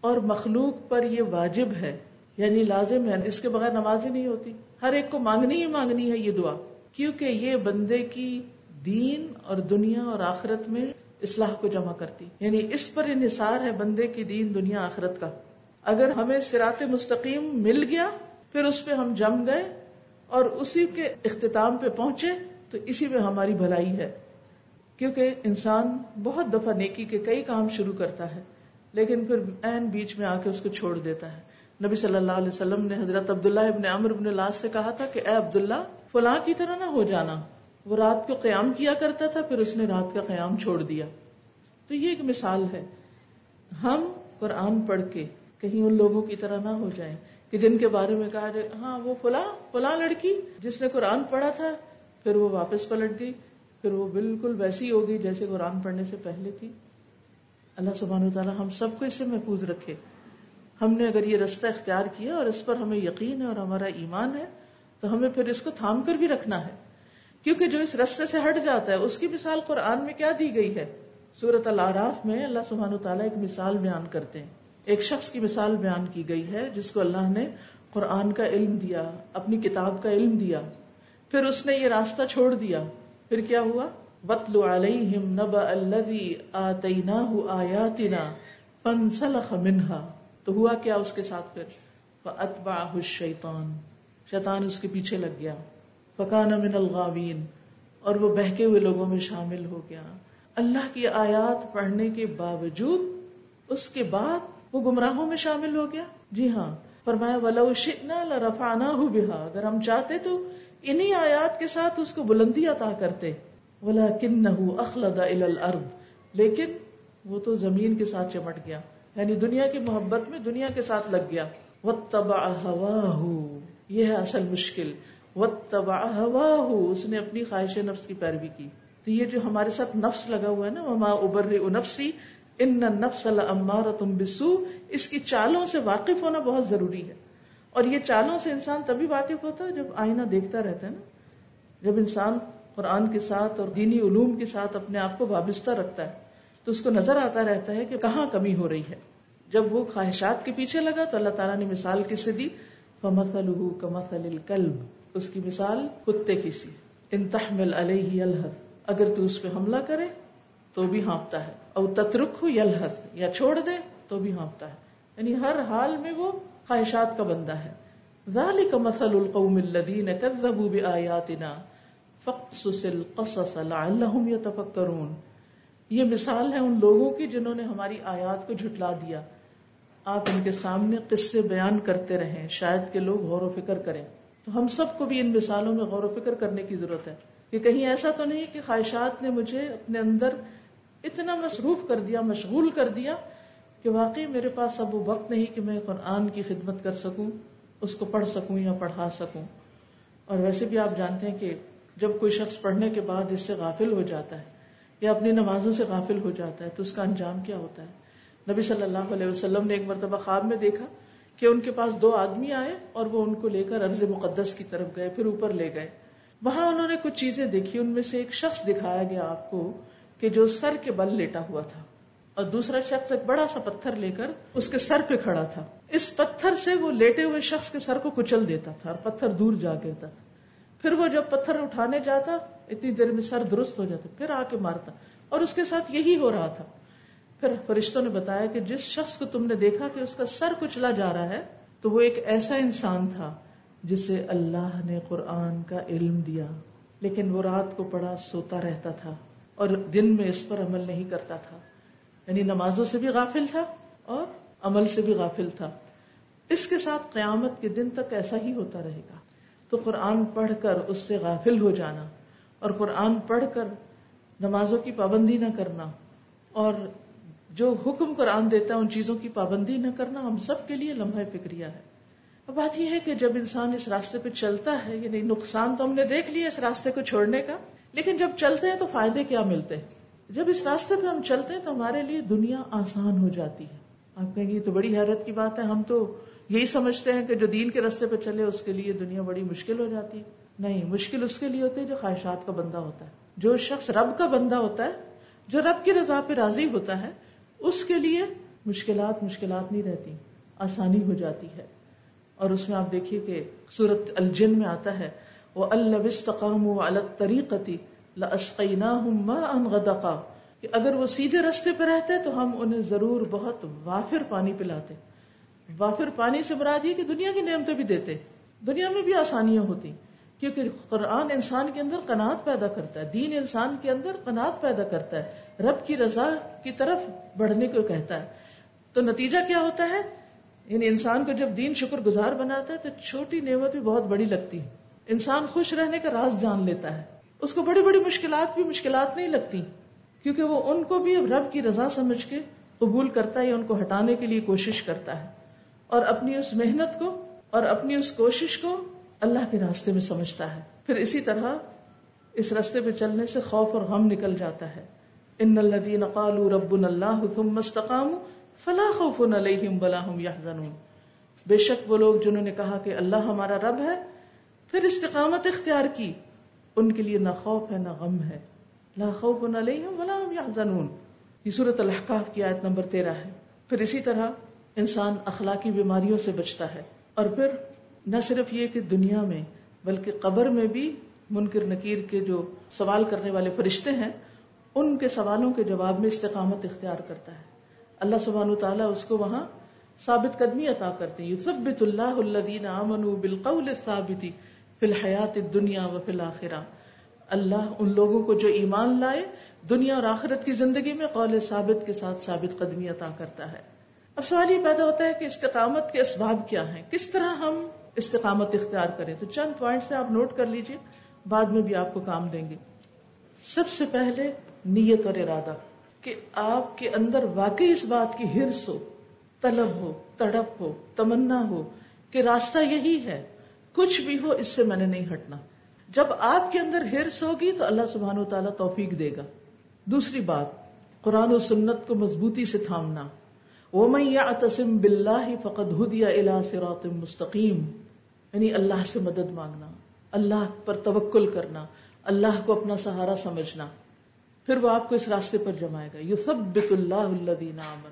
اور مخلوق پر یہ واجب ہے۔ یعنی لازم ہے، اس کے بغیر نماز ہی نہیں ہوتی۔ ہر ایک کو مانگنی ہی مانگنی ہے یہ دعا۔ کیونکہ یہ بندے کی دین اور دنیا اور آخرت میں اصلاح کو جمع کرتی۔ یعنی اس پر انحصار ہے بندے کی دین، دنیا، آخرت کا۔ اگر ہمیں سرات مستقیم مل گیا، پھر اس پہ ہم جم گئے اور اسی کے اختتام پہ پہنچے، تو اسی میں ہماری بھلائی ہے۔ کیونکہ انسان بہت دفعہ نیکی کے کئی کام شروع کرتا ہے، لیکن پھر این بیچ میں آ کے اس کو چھوڑ دیتا ہے۔ نبی صلی اللہ علیہ وسلم نے حضرت عبداللہ ابن عمر ابن لاس سے کہا تھا کہ اے عبداللہ، فلاں کی طرح نہ ہو جانا۔ وہ رات کو قیام کیا کرتا تھا، پھر اس نے رات کا قیام چھوڑ دیا۔ تو یہ ایک مثال ہے۔ ہم قرآن پڑھ کے کہیں ان لوگوں کی طرح نہ ہو جائیں کہ جن کے بارے میں کہا جائے ہاں وہ فلاں فلاں لڑکی جس نے قرآن پڑھا تھا، پھر وہ واپس پلٹ گئی۔ پھر وہ بالکل ویسی ہو گئی جیسے قرآن پڑھنے سے پہلے تھی۔ اللہ سبحانہ و تعالیٰ ہم سب کو اس سے محفوظ رکھے۔ ہم نے اگر یہ رستہ اختیار کیا اور اس پر ہمیں یقین ہے اور ہمارا ایمان ہے، تو ہمیں پھر اس کو تھام کر بھی رکھنا ہے۔ کیونکہ جو اس رستے سے ہٹ جاتا ہے، اس کی مثال قرآن میں کیا دی گئی ہے؟ سورت العراف میں اللہ سبحان و تعالیٰ ایک مثال بیان کرتے ہیں۔ ایک شخص کی مثال بیان کی گئی ہے، جس کو اللہ نے قرآن کا علم دیا، اپنی کتاب کا علم دیا۔ پھر اس نے یہ راستہ چھوڑ دیا۔ پھر کیا ہوا؟ بتلو علیہم نب الذی آتیناہ آیاتنا فانسلخ منہا تو ہوا کیا اس کے ساتھ پھر؟ اتبا شیطان شیطان اس کے پیچھے لگ گیا۔ فکان من الغاوین اور وہ بہکے ہوئے لوگوں میں شامل ہو گیا۔ اللہ کی آیات پڑھنے کے باوجود اس کے بعد وہ گمراہوں میں شامل ہو گیا۔ جی ہاں۔ فرمایا، ولو شئنا لرفعناه بها۔ اگر ہم چاہتے تو انہی آیات کے ساتھ اس کو بلندی عطا کرتے۔ ولكنه اخلد الى الارض لیکن وہ تو زمین کے ساتھ چمٹ گیا۔ یعنی دنیا کی محبت میں دنیا کے ساتھ لگ گیا۔ و تبا یہ ہے اصل مشکل۔ و تبا اس نے اپنی خواہش نفس کی پیروی کی۔ تو یہ جو ہمارے ساتھ نفس لگا ہوا ہے نا، وما ابر نفسی ان نفس المار تم بسو اس کی چالوں سے واقف ہونا بہت ضروری ہے۔ اور یہ چالوں سے انسان تبھی واقف ہوتا ہے جب آئینہ دیکھتا رہتا ہے نا۔ جب انسان قرآن کے ساتھ اور دینی علوم کے ساتھ اپنے آپ کو وابستہ رکھتا ہے۔ تو اس کو نظر آتا رہتا ہے کہ کہاں کمی ہو رہی ہے۔ جب وہ خواہشات کے پیچھے لگا تو اللہ تعالیٰ نے مثال کس سے دی فمسل کمسل الکلب اس کی مثال کتے کی سی۔ ان تحمل علیہ الحد اگر تو اس پہ حملہ کرے تو بھی ہانپتا ہے۔ اور تترک ہو یلحد یا چھوڑ دے تو بھی ہانپتا ہے۔ یعنی ہر حال میں وہ خواہشات کا بندہ ہے۔ ذالک مثل القوم الذین کذبوا بآیاتنا فقصص القصص لعلهم يتفکرون یہ مثال ہے ان لوگوں کی جنہوں نے ہماری آیات کو جھٹلا دیا۔ آپ ان کے سامنے قصے بیان کرتے رہیں، شاید کہ لوگ غور و فکر کریں۔ تو ہم سب کو بھی ان مثالوں میں غور و فکر کرنے کی ضرورت ہے۔ کہ کہیں ایسا تو نہیں کہ خواہشات نے مجھے اپنے اندر اتنا مصروف کر دیا، مشغول کر دیا کہ واقعی میرے پاس اب وہ وقت نہیں کہ میں قرآن کی خدمت کر سکوں، اس کو پڑھ سکوں یا پڑھا سکوں۔ اور ویسے بھی آپ جانتے ہیں کہ جب کوئی شخص پڑھنے کے بعد اس سے غافل ہو جاتا ہے یا اپنی نمازوں سے غافل ہو جاتا ہے تو اس کا انجام کیا ہوتا ہے؟ نبی صلی اللہ علیہ وسلم نے ایک مرتبہ خواب میں دیکھا کہ ان کے پاس دو آدمی آئے اور وہ ان کو لے کر ارض مقدس کی طرف گئے، پھر اوپر لے گئے۔ وہاں انہوں نے کچھ چیزیں دیکھی، ان میں سے ایک شخص دکھایا گیا آپ کو کہ جو سر کے بل لیٹا ہوا تھا اور دوسرا شخص ایک بڑا سا پتھر لے کر اس کے سر پہ کھڑا تھا۔ اس پتھر سے وہ لیٹے ہوئے شخص کے سر کو کچل دیتا تھا اور پتھر دور جا گرتا تھا۔ پھر وہ جب پتھر اٹھانے جاتا، اتنی دیر میں سر درست ہو جاتا، پھر آ کے مارتا۔ اور اس کے ساتھ یہی ہو رہا تھا۔ پھر فرشتوں نے بتایا کہ جس شخص کو تم نے دیکھا کہ اس کا سر کچلا جا رہا ہے، تو وہ ایک ایسا انسان تھا جسے اللہ نے قرآن کا علم دیا۔ لیکن وہ رات کو پڑا، سوتا رہتا تھا اور دن میں اس پر عمل نہیں کرتا تھا۔ یعنی نمازوں سے بھی غافل تھا اور عمل سے بھی غافل تھا۔ اس کے ساتھ قیامت کے دن تک ایسا ہی ہوتا رہے گا۔ تو قرآن پڑھ کر اس سے غافل ہو جانا اور قرآن پڑھ کر نمازوں کی پابندی نہ کرنا اور جو حکم قرآن دیتا ہے ان چیزوں کی پابندی نہ کرنا ہم سب کے لیے لمحہ فکریہ ہے۔ اب بات یہ ہے کہ جب انسان اس راستے پہ چلتا ہے یعنی نقصان تو ہم نے دیکھ لیا اس راستے کو چھوڑنے کا، لیکن جب چلتے ہیں تو فائدے کیا ملتے؟ ہیں جب اس راستے پہ ہم چلتے ہیں تو ہمارے لیے دنیا آسان ہو جاتی ہے۔ آپ کہیں گے یہ تو بڑی حیرت کی بات ہے، ہم تو یہی سمجھتے ہیں کہ جو دین کے رستے پہ چلے اس کے لیے دنیا بڑی مشکل ہو جاتی نہیں، مشکل اس کے لیے ہوتی ہے جو خواہشات کا بندہ ہوتا ہے۔ جو شخص رب کا بندہ ہوتا ہے، جو رب کی رضا پہ راضی ہوتا ہے، اس کے لیے مشکلات مشکلات نہیں رہتی، آسانی ہو جاتی ہے۔ اور اس میں آپ دیکھیے کہ سورت الجن میں آتا ہے وہ البستقام الطریقتی غدقا۔ کہ اگر وہ سیدھے رستے پہ رہتے تو ہم انہیں ضرور بہت وافر پانی پلاتے۔ وافر پانی سے مراد یہ کہ دنیا کی نعمتیں بھی دیتے، دنیا میں بھی آسانیاں ہوتی، کیونکہ قرآن انسان کے اندر قناعت پیدا کرتا ہے، دین انسان کے اندر قناعت پیدا کرتا ہے، رب کی رضا کی طرف بڑھنے کو کہتا ہے۔ تو نتیجہ کیا ہوتا ہے؟ یعنی انسان کو جب دین شکر گزار بناتا ہے تو چھوٹی نعمت بھی بہت بڑی لگتی ہے۔ انسان خوش رہنے کا راز جان لیتا ہے۔ اس کو بڑی بڑی مشکلات بھی مشکلات نہیں لگتی، کیونکہ وہ ان کو بھی رب کی رضا سمجھ کے قبول کرتا ہے یا ان کو ہٹانے کے لیے کوشش کرتا ہے۔ اور اپنی اس محنت کو اور اپنی اس کوشش کو اللہ کے راستے میں سمجھتا ہے۔ پھر اسی طرح اس راستے پہ چلنے سے خوف اور غم نکل جاتا ہے۔ ان الذين قالوا ربنا الله ثم استقاموا فلا خوف عليهم ولا هم يحزنون بے شک وہ لوگ جنہوں نے کہا کہ اللہ ہمارا رب ہے، پھر استقامت اختیار کی۔ ان کے لیے نہ خوف ہے، نہ غم ہے۔ لا خوف علیہم ولا هم يحزنون یہ سورۃ الاحقاف کی آیت نمبر 13 ہے۔ پھر اسی طرح انسان اخلاقی بیماریوں سے بچتا ہے۔ اور پھر نہ صرف یہ کہ دنیا میں، بلکہ قبر میں بھی منکر نکیر کے جو سوال کرنے والے فرشتے ہیں، ان کے سوالوں کے جواب میں استقامت اختیار کرتا ہے۔ اللہ سبحانہ تعالیٰ اس کو وہاں ثابت قدمی عطا کرتے ہیں۔ یثبت اللہ الذین آمنوا بالقول الثابت فی الحیات الدنیا و فی الاخرہ۔ اللہ ان لوگوں کو جو ایمان لائے، دنیا اور آخرت کی زندگی میں قول ثابت کے ساتھ ثابت قدمی عطا کرتا ہے۔ اب سوال یہ پیدا ہوتا ہے کہ استقامت کے اسباب کیا ہیں؟ کس طرح ہم استقامت اختیار کریں؟ تو چند پوائنٹ آپ نوٹ کر لیجیے، بعد میں بھی آپ کو کام دیں گے۔ سب سے پہلے نیت اور ارادہ، کہ آپ کے اندر واقعی اس بات کی ہرس ہو، طلب ہو، تڑپ ہو، تمنا ہو، کہ راستہ یہی ہے، کچھ بھی ہو، اس سے میں نے نہیں ہٹنا۔ جب آپ کے اندر ہرس ہوگی تو اللہ سبحانہ و تعالیٰ توفیق دے گا۔ دوسری بات، قرآن و سنت کو مضبوطی سے تھامنا۔ وہ میں یا تسم بلّہ فقط ہدیا مستقیم یعنی اللہ سے مدد مانگنا، اللہ پر توکل کرنا، اللہ کو اپنا سہارا سمجھنا، پھر وہ آپ کو اس راستے پر جمائے گا۔ یو سب اللہ اللہ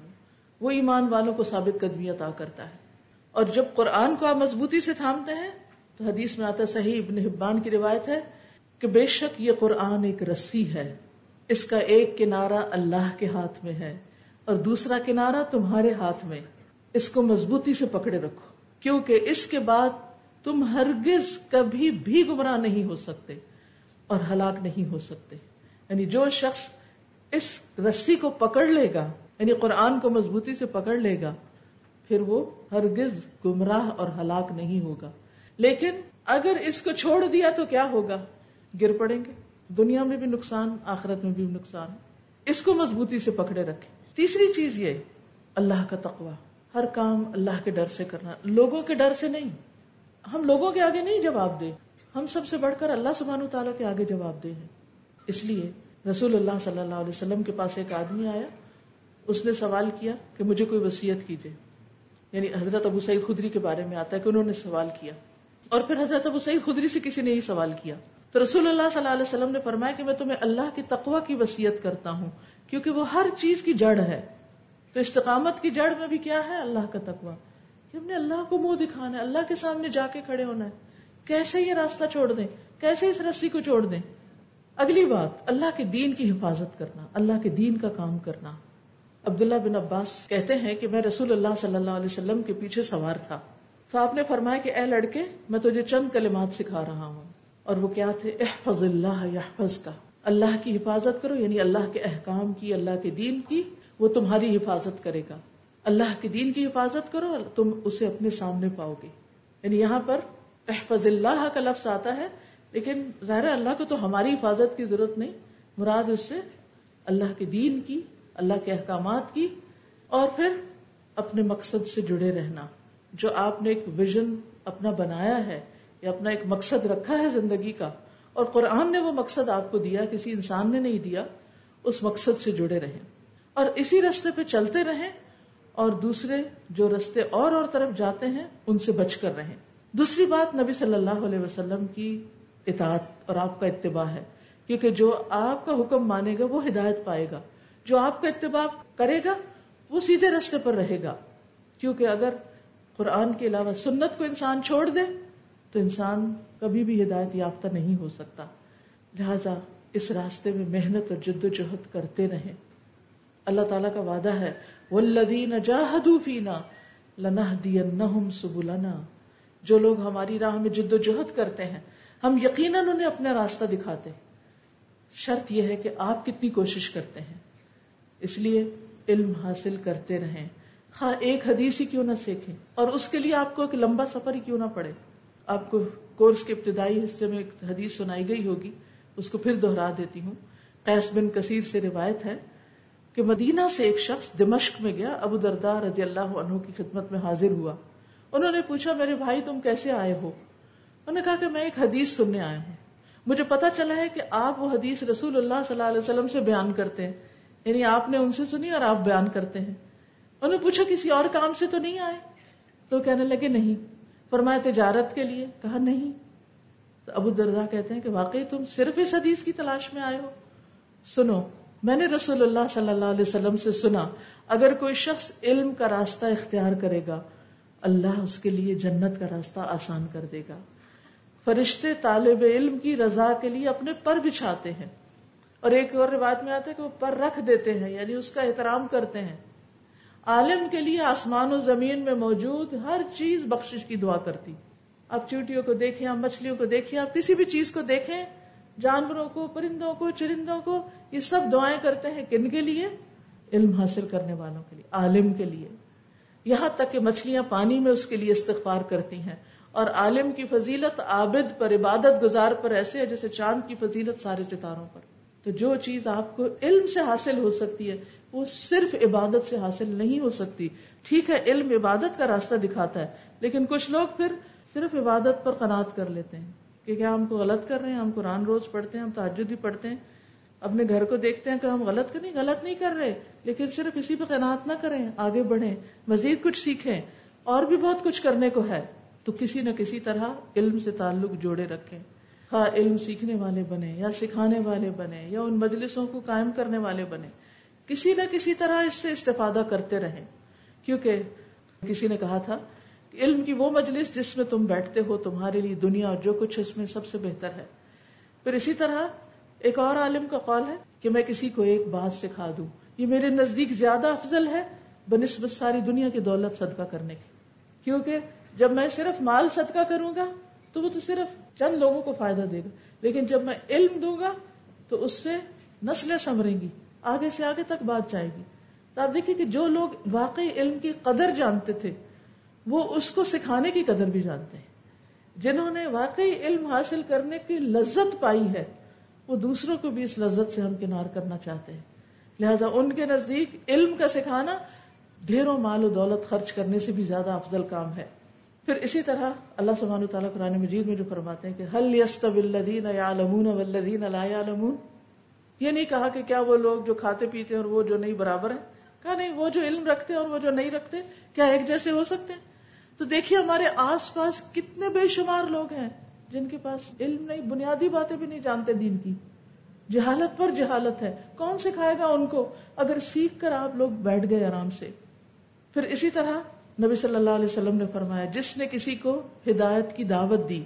وہ ایمان والوں کو ثابت قدمی عطا کرتا ہے۔ اور جب قرآن کو آپ مضبوطی سے تھامتے ہیں، تو حدیث میں آتا صحیح ابن حبان کی روایت ہے کہ بے شک یہ قرآن ایک رسی ہے۔ اس کا ایک کنارہ اللہ کے ہاتھ میں ہے۔ اور دوسرا کنارہ تمہارے ہاتھ میں۔ اس کو مضبوطی سے پکڑے رکھو، کیونکہ اس کے بعد تم ہرگز کبھی بھی گمراہ نہیں ہو سکتے اور ہلاک نہیں ہو سکتے۔ یعنی جو شخص اس رسی کو پکڑ لے گا یعنی قرآن کو مضبوطی سے پکڑ لے گا، پھر وہ ہرگز گمراہ اور ہلاک نہیں ہوگا۔ لیکن اگر اس کو چھوڑ دیا تو کیا ہوگا؟ گر پڑیں گے۔ دنیا میں بھی نقصان، آخرت میں بھی نقصان۔ اس کو مضبوطی سے پکڑے رکھے تیسری چیز یہ، اللہ کا تقوی۔ ہر کام اللہ کے ڈر سے کرنا، لوگوں کے ڈر سے نہیں۔ ہم لوگوں کے آگے نہیں جواب دے۔ ہم سب سے بڑھ کر اللہ سبحانہ تعالیٰ کے آگے جواب دے ہیں۔ اس لیے رسول اللہ صلی اللہ علیہ وسلم کے پاس ایک آدمی آیا۔ اس نے سوال کیا کہ مجھے کوئی وسیعت کیجیے یعنی حضرت ابو سعید خدری کے بارے میں آتا ہے کہ انہوں نے سوال کیا۔ اور پھر حضرت ابو سعید خدری سے کسی نے ہی سوال کیا۔ تو رسول اللہ صلی اللہ علیہ وسلم نے فرمایا کہ میں تمہیں اللہ کی تقوی کی وسیعت کرتا ہوں۔ کیونکہ وہ ہر چیز کی جڑ ہے۔ تو استقامت کی جڑ میں بھی کیا ہے؟ اللہ کا تقوی۔ کہ ہم نے اللہ کو منہ دکھانا ہے، اللہ کے سامنے جا کے کھڑے ہونا ہے۔ کیسے یہ راستہ چھوڑ دیں؟ کیسے اس رسی کو چھوڑ دیں؟ اگلی بات، اللہ کے دین کی حفاظت کرنا، اللہ کے دین کا کام کرنا۔ عبداللہ بن عباس کہتے ہیں کہ میں رسول اللہ صلی اللہ علیہ وسلم کے پیچھے سوار تھا۔ تو آپ نے فرمایا کہ اے لڑکے، میں تجھے چند کلمات سکھا رہا ہوں۔ اور وہ کیا تھے؟ احفظ اللہ یحفظ کا اللہ کی حفاظت کرو یعنی اللہ کے احکام کی، اللہ کے دین کی، وہ تمہاری حفاظت کرے گا۔ اللہ کے دین کی حفاظت کرو، تم اسے اپنے سامنے پاؤ گے۔ یعنی یہاں پر احفظ اللہ کا لفظ آتا ہے، لیکن ظاہر اللہ کو تو ہماری حفاظت کی ضرورت نہیں۔ مراد اس سے اللہ کے دین کی، اللہ کے احکامات کی، اور پھر اپنے مقصد سے جڑے رہنا۔ جو آپ نے ایک ویژن اپنا بنایا ہے یا اپنا ایک مقصد رکھا ہے زندگی کا اور قرآن نے وہ مقصد آپ کو دیا، کسی انسان نے نہیں دیا، اس مقصد سے جڑے رہیں۔ اور اسی رستے پہ چلتے رہیں اور دوسرے جو رستے اور اور طرف جاتے ہیں، ان سے بچ کر رہیں۔ دوسری بات نبی صلی اللہ علیہ وسلم کی اطاعت اور آپ کا اتباع ہے۔ کیونکہ جو آپ کا حکم مانے گا، وہ ہدایت پائے گا۔ جو آپ کا اتباع کرے گا، وہ سیدھے رستے پر رہے گا۔ کیونکہ اگر قرآن کے علاوہ سنت کو انسان چھوڑ دے تو انسان کبھی بھی ہدایت یافتہ نہیں ہو سکتا۔ لہذا اس راستے میں محنت اور جد و جہد کرتے رہیں۔ اللہ تعالیٰ کا وعدہ ہے والذین جاہدوا فینا لنہدینہم سبلنا۔ جو لوگ ہماری راہ میں جد و جہد کرتے ہیں، ہم یقیناً انہیں اپنا راستہ دکھاتے ہیں۔ شرط یہ ہے کہ آپ کتنی کوشش کرتے ہیں۔ اس لیے علم حاصل کرتے رہیں۔ ہاں ایک حدیث ہی کیوں نہ سیکھیں، اور اس کے لیے آپ کو ایک لمبا سفر ہی کیوں نہ پڑے۔ آپ کو کورس کے ابتدائی حصے میں ایک حدیث سنائی گئی ہوگی، اس کو پھر دوہرا دیتی ہوں۔ قیس بن کثیر سے روایت ہے کہ مدینہ سے ایک شخص دمشق میں گیا، ابو دردار رضی اللہ عنہ کی خدمت میں حاضر ہوا۔ انہوں نے پوچھا، میرے بھائی تم کیسے آئے ہو؟ انہوں نے کہا کہ میں ایک حدیث سننے آیا ہوں۔ مجھے پتا چلا ہے کہ آپ وہ حدیث رسول اللہ صلی اللہ علیہ وسلم سے بیان کرتے ہیں۔ یعنی آپ نے ان سے سنی اور آپ بیان کرتے ہیں۔ انہوں نے پوچھا، کسی اور کام سے تو نہیں آئے؟ تو کہنے لگے، نہیں۔ فرمایا تجارت کے لیے؟ کہا، نہیں. تو ابو دردا کہتے ہیں کہ واقعی تم صرف اس حدیث کی تلاش میں آئے ہو. سنو، میں نے رسول اللہ صلی اللہ علیہ وسلم سے سنا، اگر کوئی شخص علم کا راستہ اختیار کرے گا، اللہ اس کے لیے جنت کا راستہ آسان کر دے گا. فرشتے طالب علم کی رضا کے لیے اپنے پر بچھاتے ہیں اور ایک اور روایت میں آتا ہے کہ وہ پر رکھ دیتے ہیں یعنی اس کا احترام کرتے ہیں. عالم کے لیے آسمان و زمین میں موجود ہر چیز بخشش کی دعا کرتی۔ آپ چوٹیوں کو دیکھیں آپ مچھلیوں کو دیکھیں آپ کسی بھی چیز کو دیکھیں، جانوروں کو، پرندوں کو، چرندوں کو، یہ سب دعائیں کرتے ہیں کن کے لیے؟ علم حاصل کرنے والوں کے لیے، عالم کے لیے۔ یہاں تک کہ مچھلیاں پانی میں اس کے لیے استغفار کرتی ہیں۔ اور عالم کی فضیلت عابد پر، عبادت گزار پر ایسے ہے جیسے چاند کی فضیلت سارے ستاروں پر۔ تو جو چیز آپ کو علم سے حاصل ہو سکتی ہے، وہ صرف عبادت سے حاصل نہیں ہو سکتی۔ ٹھیک ہے، علم عبادت کا راستہ دکھاتا ہے، لیکن کچھ لوگ پھر صرف عبادت پر قناعت کر لیتے ہیں کہ کیا ہم کو غلط کر رہے ہیں، ہم قرآن روز پڑھتے ہیں، ہم تاجد بھی پڑھتے ہیں، اپنے گھر کو دیکھتے ہیں کہ ہم غلط کریں غلط نہیں کر رہے، لیکن صرف اسی پہ قناعت نہ کریں، آگے بڑھیں، مزید کچھ سیکھیں، اور بھی بہت کچھ کرنے کو ہے۔ تو کسی نہ کسی طرح علم سے تعلق جوڑے رکھیں۔ علم سیکھنے والے بنے یا سکھانے والے بنے یا ان مجلسوں کو قائم کرنے والے بنے، کسی نہ کسی طرح اس سے استفادہ کرتے رہیں کیونکہ کسی نے کہا تھا کہ علم کی وہ مجلس جس میں تم بیٹھتے ہو، تمہارے لیے دنیا اور جو کچھ اس میں سب سے بہتر ہے۔ پھر اسی طرح ایک اور عالم کا قول ہے کہ میں کسی کو ایک بات سکھا دوں۔ یہ میرے نزدیک زیادہ افضل ہے بنسبت ساری دنیا کی دولت صدقہ کرنے کی۔ کیونکہ جب میں صرف مال صدقہ کروں گا تو وہ تو صرف چند لوگوں کو فائدہ دے گا۔ لیکن جب میں علم دوں گا تو اس سے نسلیں سمریں گی، آگے سے آگے تک بات جائے گی۔ تو آپ دیکھیے کہ جو لوگ واقعی علم کی قدر جانتے تھے، وہ اس کو سکھانے کی قدر بھی جانتے ہیں۔ جنہوں نے واقعی علم حاصل کرنے کی لذت پائی ہے، وہ دوسروں کو بھی اس لذت سے ہم کنار کرنا چاہتے ہیں۔ لہذا ان کے نزدیک علم کا سکھانا ڈھیروں مال و دولت خرچ کرنے سے بھی زیادہ افضل کام ہے۔ پھر اسی طرح اللہ سبحانہ تعالیٰ قرآن مجید میں جو فرماتے ہیں کہ حل یستب الذین یعلمون والذین لا یعلمون؟ یہ نہیں کہا کہ کیا وہ لوگ جو کھاتے پیتے اور وہ جو نہیں برابر ہیں؟ کہا نہیں، وہ جو علم رکھتے اور وہ جو نہیں رکھتے، کیا ایک جیسے ہو سکتے ہیں؟ تو دیکھیے ہمارے آس پاس کتنے بے شمار لوگ ہیں جن کے پاس علم نہیں، بنیادی باتیں بھی نہیں جانتے دین کی۔ جہالت پر جہالت ہے۔ کون سکھائے گا ان کو؟ اگر سیکھ کر آپ لوگ بیٹھ گئے آرام سے۔ پھر اسی طرح نبی صلی اللہ علیہ وسلم نے فرمایا، جس نے کسی کو ہدایت کی دعوت دی،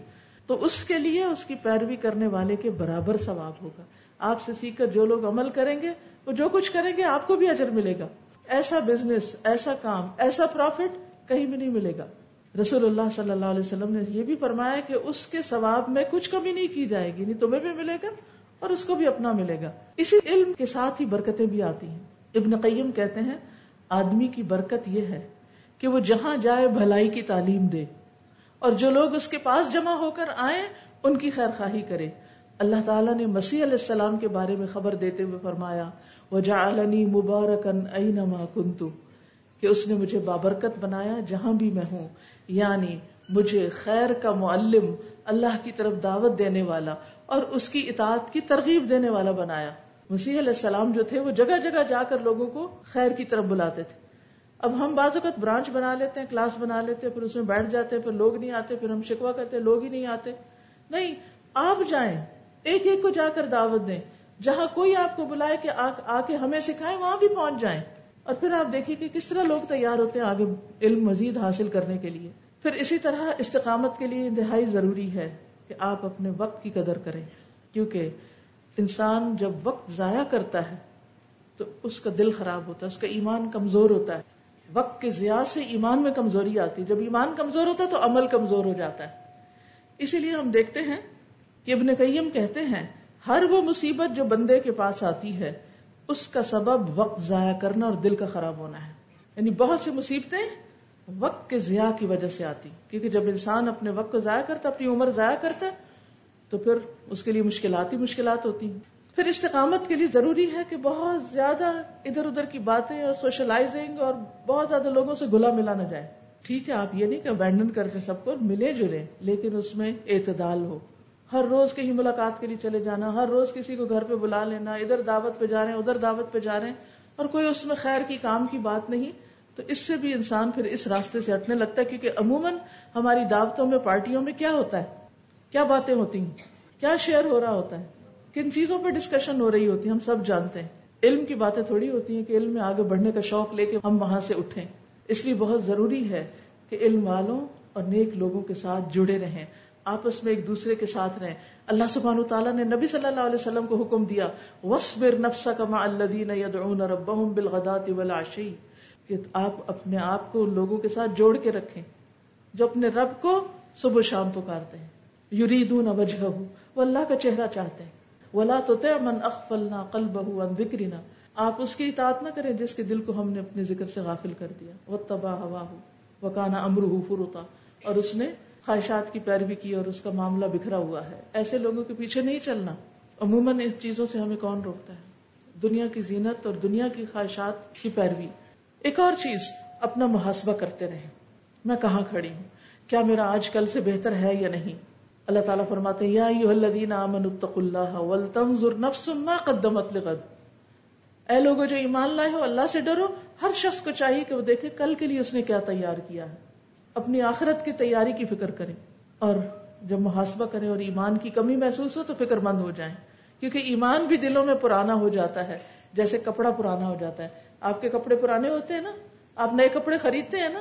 تو اس کے لیے اس کی پیروی کرنے والے کے برابر ثواب ہوگا۔ آپ سے سیکھ کر جو لوگ عمل کریں گے، وہ جو کچھ کریں گے، آپ کو بھی اجر ملے گا۔ ایسا بزنس ایسا کام، ایسا پروفٹ کہیں بھی نہیں ملے گا۔ رسول اللہ صلی اللہ علیہ وسلم نے یہ بھی فرمایا کہ اس کے ثواب میں کچھ کمی نہیں کی جائے گی، نہیں تمہیں بھی ملے گا اور اس کو بھی اپنا ملے گا۔ اسی علم کے ساتھ ہی برکتیں بھی آتی ہیں۔ ابن قیم کہتے ہیں، آدمی کی برکت یہ ہے کہ وہ جہاں جائے بھلائی کی تعلیم دے۔ اور جو لوگ اس کے پاس جمع ہو کر آئے ان کی خیر خواہی کرے۔ اللہ تعالیٰ نے مسیح علیہ السلام کے بارے میں خبر دیتے ہوئے فرمایا وہ مبارکن اینما کنتو کہ اس نے مجھے بابرکت بنایا جہاں بھی میں ہوں۔ یعنی مجھے خیر کا معلم اللہ کی طرف دعوت دینے والا اور اس کی اطاعت کی ترغیب دینے والا بنایا۔ مسیح علیہ السلام جو تھے، وہ جگہ جگہ جا کر لوگوں کو خیر کی طرف بلاتے تھے۔ اب ہم بعض اوقات برانچ بنا لیتے ہیں، کلاس بنا لیتے ہیں، پھر اس میں بیٹھ جاتے ہیں، پھر لوگ نہیں آتے، پھر ہم شکوا کرتے ہیں، لوگ ہی نہیں آتے۔ نہیں، آپ جائیں، ایک ایک کو جا کر دعوت دیں۔ جہاں کوئی آپ کو بلائے کہ آ کے ہمیں سکھائے وہاں بھی پہنچ جائیں۔ اور پھر آپ دیکھیے کہ کس طرح لوگ تیار ہوتے ہیں آگے علم مزید حاصل کرنے کے لیے۔ پھر اسی طرح استقامت کے لیے انتہائی ضروری ہے کہ آپ اپنے وقت کی قدر کریں۔ کیونکہ انسان جب وقت ضائع کرتا ہے تو اس کا دل خراب ہوتا ہے، اس کا ایمان کمزور ہوتا ہے۔ وقت کے ضیاع سے ایمان میں کمزوری آتی جب ایمان کمزور ہوتا ہے تو عمل کمزور ہو جاتا ہے۔ اسی لیے ہم دیکھتے ہیں کہ ابن قیم کہتے ہیں، ہر وہ مصیبت جو بندے کے پاس آتی ہے، اس کا سبب وقت ضائع کرنا اور دل کا خراب ہونا ہے۔ یعنی بہت سی مصیبتیں وقت کے ضیاع کی وجہ سے آتی۔ کیونکہ جب انسان اپنے وقت کو ضائع کرتا، اپنی عمر ضائع کرتا، تو پھر اس کے لیے مشکلات ہی مشکلات ہوتی ہیں۔ پھر استقامت کے لیے ضروری ہے کہ بہت زیادہ ادھر ادھر کی باتیں اور سوشلائزنگ اور بہت زیادہ لوگوں سے گلا ملا نہ جائے۔ ٹھیک ہے، آپ یہ نہیں کہ ابینڈن کر کے سب کو، ملے جلے، لیکن اس میں اعتدال ہو۔ ہر روز کہیں ملاقات کے لیے چلے جانا، ہر روز کسی کو گھر پہ بلا لینا، ادھر دعوت پہ جا رہے ہیں، ادھر دعوت پہ جا رہے ہیں، اور کوئی اس میں خیر کی کام کی بات نہیں۔ تو اس سے بھی انسان پھر اس راستے سے ہٹنے لگتا ہے، کیونکہ عموماً ہماری دعوتوں میں، پارٹیوں میں کیا ہوتا ہے؟ کیا باتیں ہوتی ہیں؟ کیا شیئر ہو رہا ہوتا ہے؟ کن چیزوں پہ ڈسکشن ہو رہی ہوتی ہے، ہم سب جانتے ہیں۔ علم کی باتیں تھوڑی ہوتی ہیں کہ علم میں آگے بڑھنے کا شوق لے کے ہم وہاں سے اٹھیں۔ اس لیے بہت ضروری ہے کہ علم والوں اور نیک لوگوں کے ساتھ جڑے رہیں۔ آپس میں ایک دوسرے کے ساتھ رہیں۔ اللہ سبحانہ تعالیٰ نے نبی صلی اللہ علیہ وسلم کو حکم دیا وسبر نفسا کما الدین ربهم بالغدات والعشی کہ آپ اپنے آپ کو ان لوگوں کے ساتھ جوڑ کے رکھیں۔ جو اپنے رب کو صبح شام پکارتے ہیں۔ یریدون وجہہ وہ اللہ کا چہرہ چاہتے ہیں۔ ولا تو من اخفلنا قلبه عن ذکرنا آپ اس کی اطاعت نہ کریں جس کے دل کو ہم نے اپنے ذکر سے غافل کر دیا۔ وتبا هواه۔ وكان امره فرطا۔ اور اس نے خواہشات کی پیروی کی اور اس کا معاملہ بکھرا ہوا ہے۔ ایسے لوگوں کے پیچھے نہیں چلنا۔ عموماً ان چیزوں سے ہمیں کون روکتا ہے؟ دنیا کی زینت اور دنیا کی خواہشات کی پیروی۔ ایک اور چیز، اپنا محاسبہ کرتے رہیں۔ میں کہاں کھڑی ہوں؟ کیا میرا آج کل سے بہتر ہے یا نہیں؟ اللہ تعالیٰ فرماتے یا الذین آمنوا اتقوا اللہ ولتنظر نفس ما قدمت لغد۔ اے لوگوں جو ایمان لائے ہو، اللہ سے ڈرو، ہر شخص کو چاہیے کہ وہ دیکھے کل کے لیے اس نے کیا تیار کیا ہے۔ اپنی آخرت کی تیاری کی فکر کریں اور جب محاسبہ کریں اور ایمان کی کمی محسوس ہو تو فکر مند ہو جائیں۔ کیونکہ ایمان بھی دلوں میں پرانا ہو جاتا ہے، جیسے کپڑا پرانا ہو جاتا ہے۔ آپ کے کپڑے پرانے ہوتے ہیں نا؟ آپ نئے کپڑے خریدتے ہیں نا؟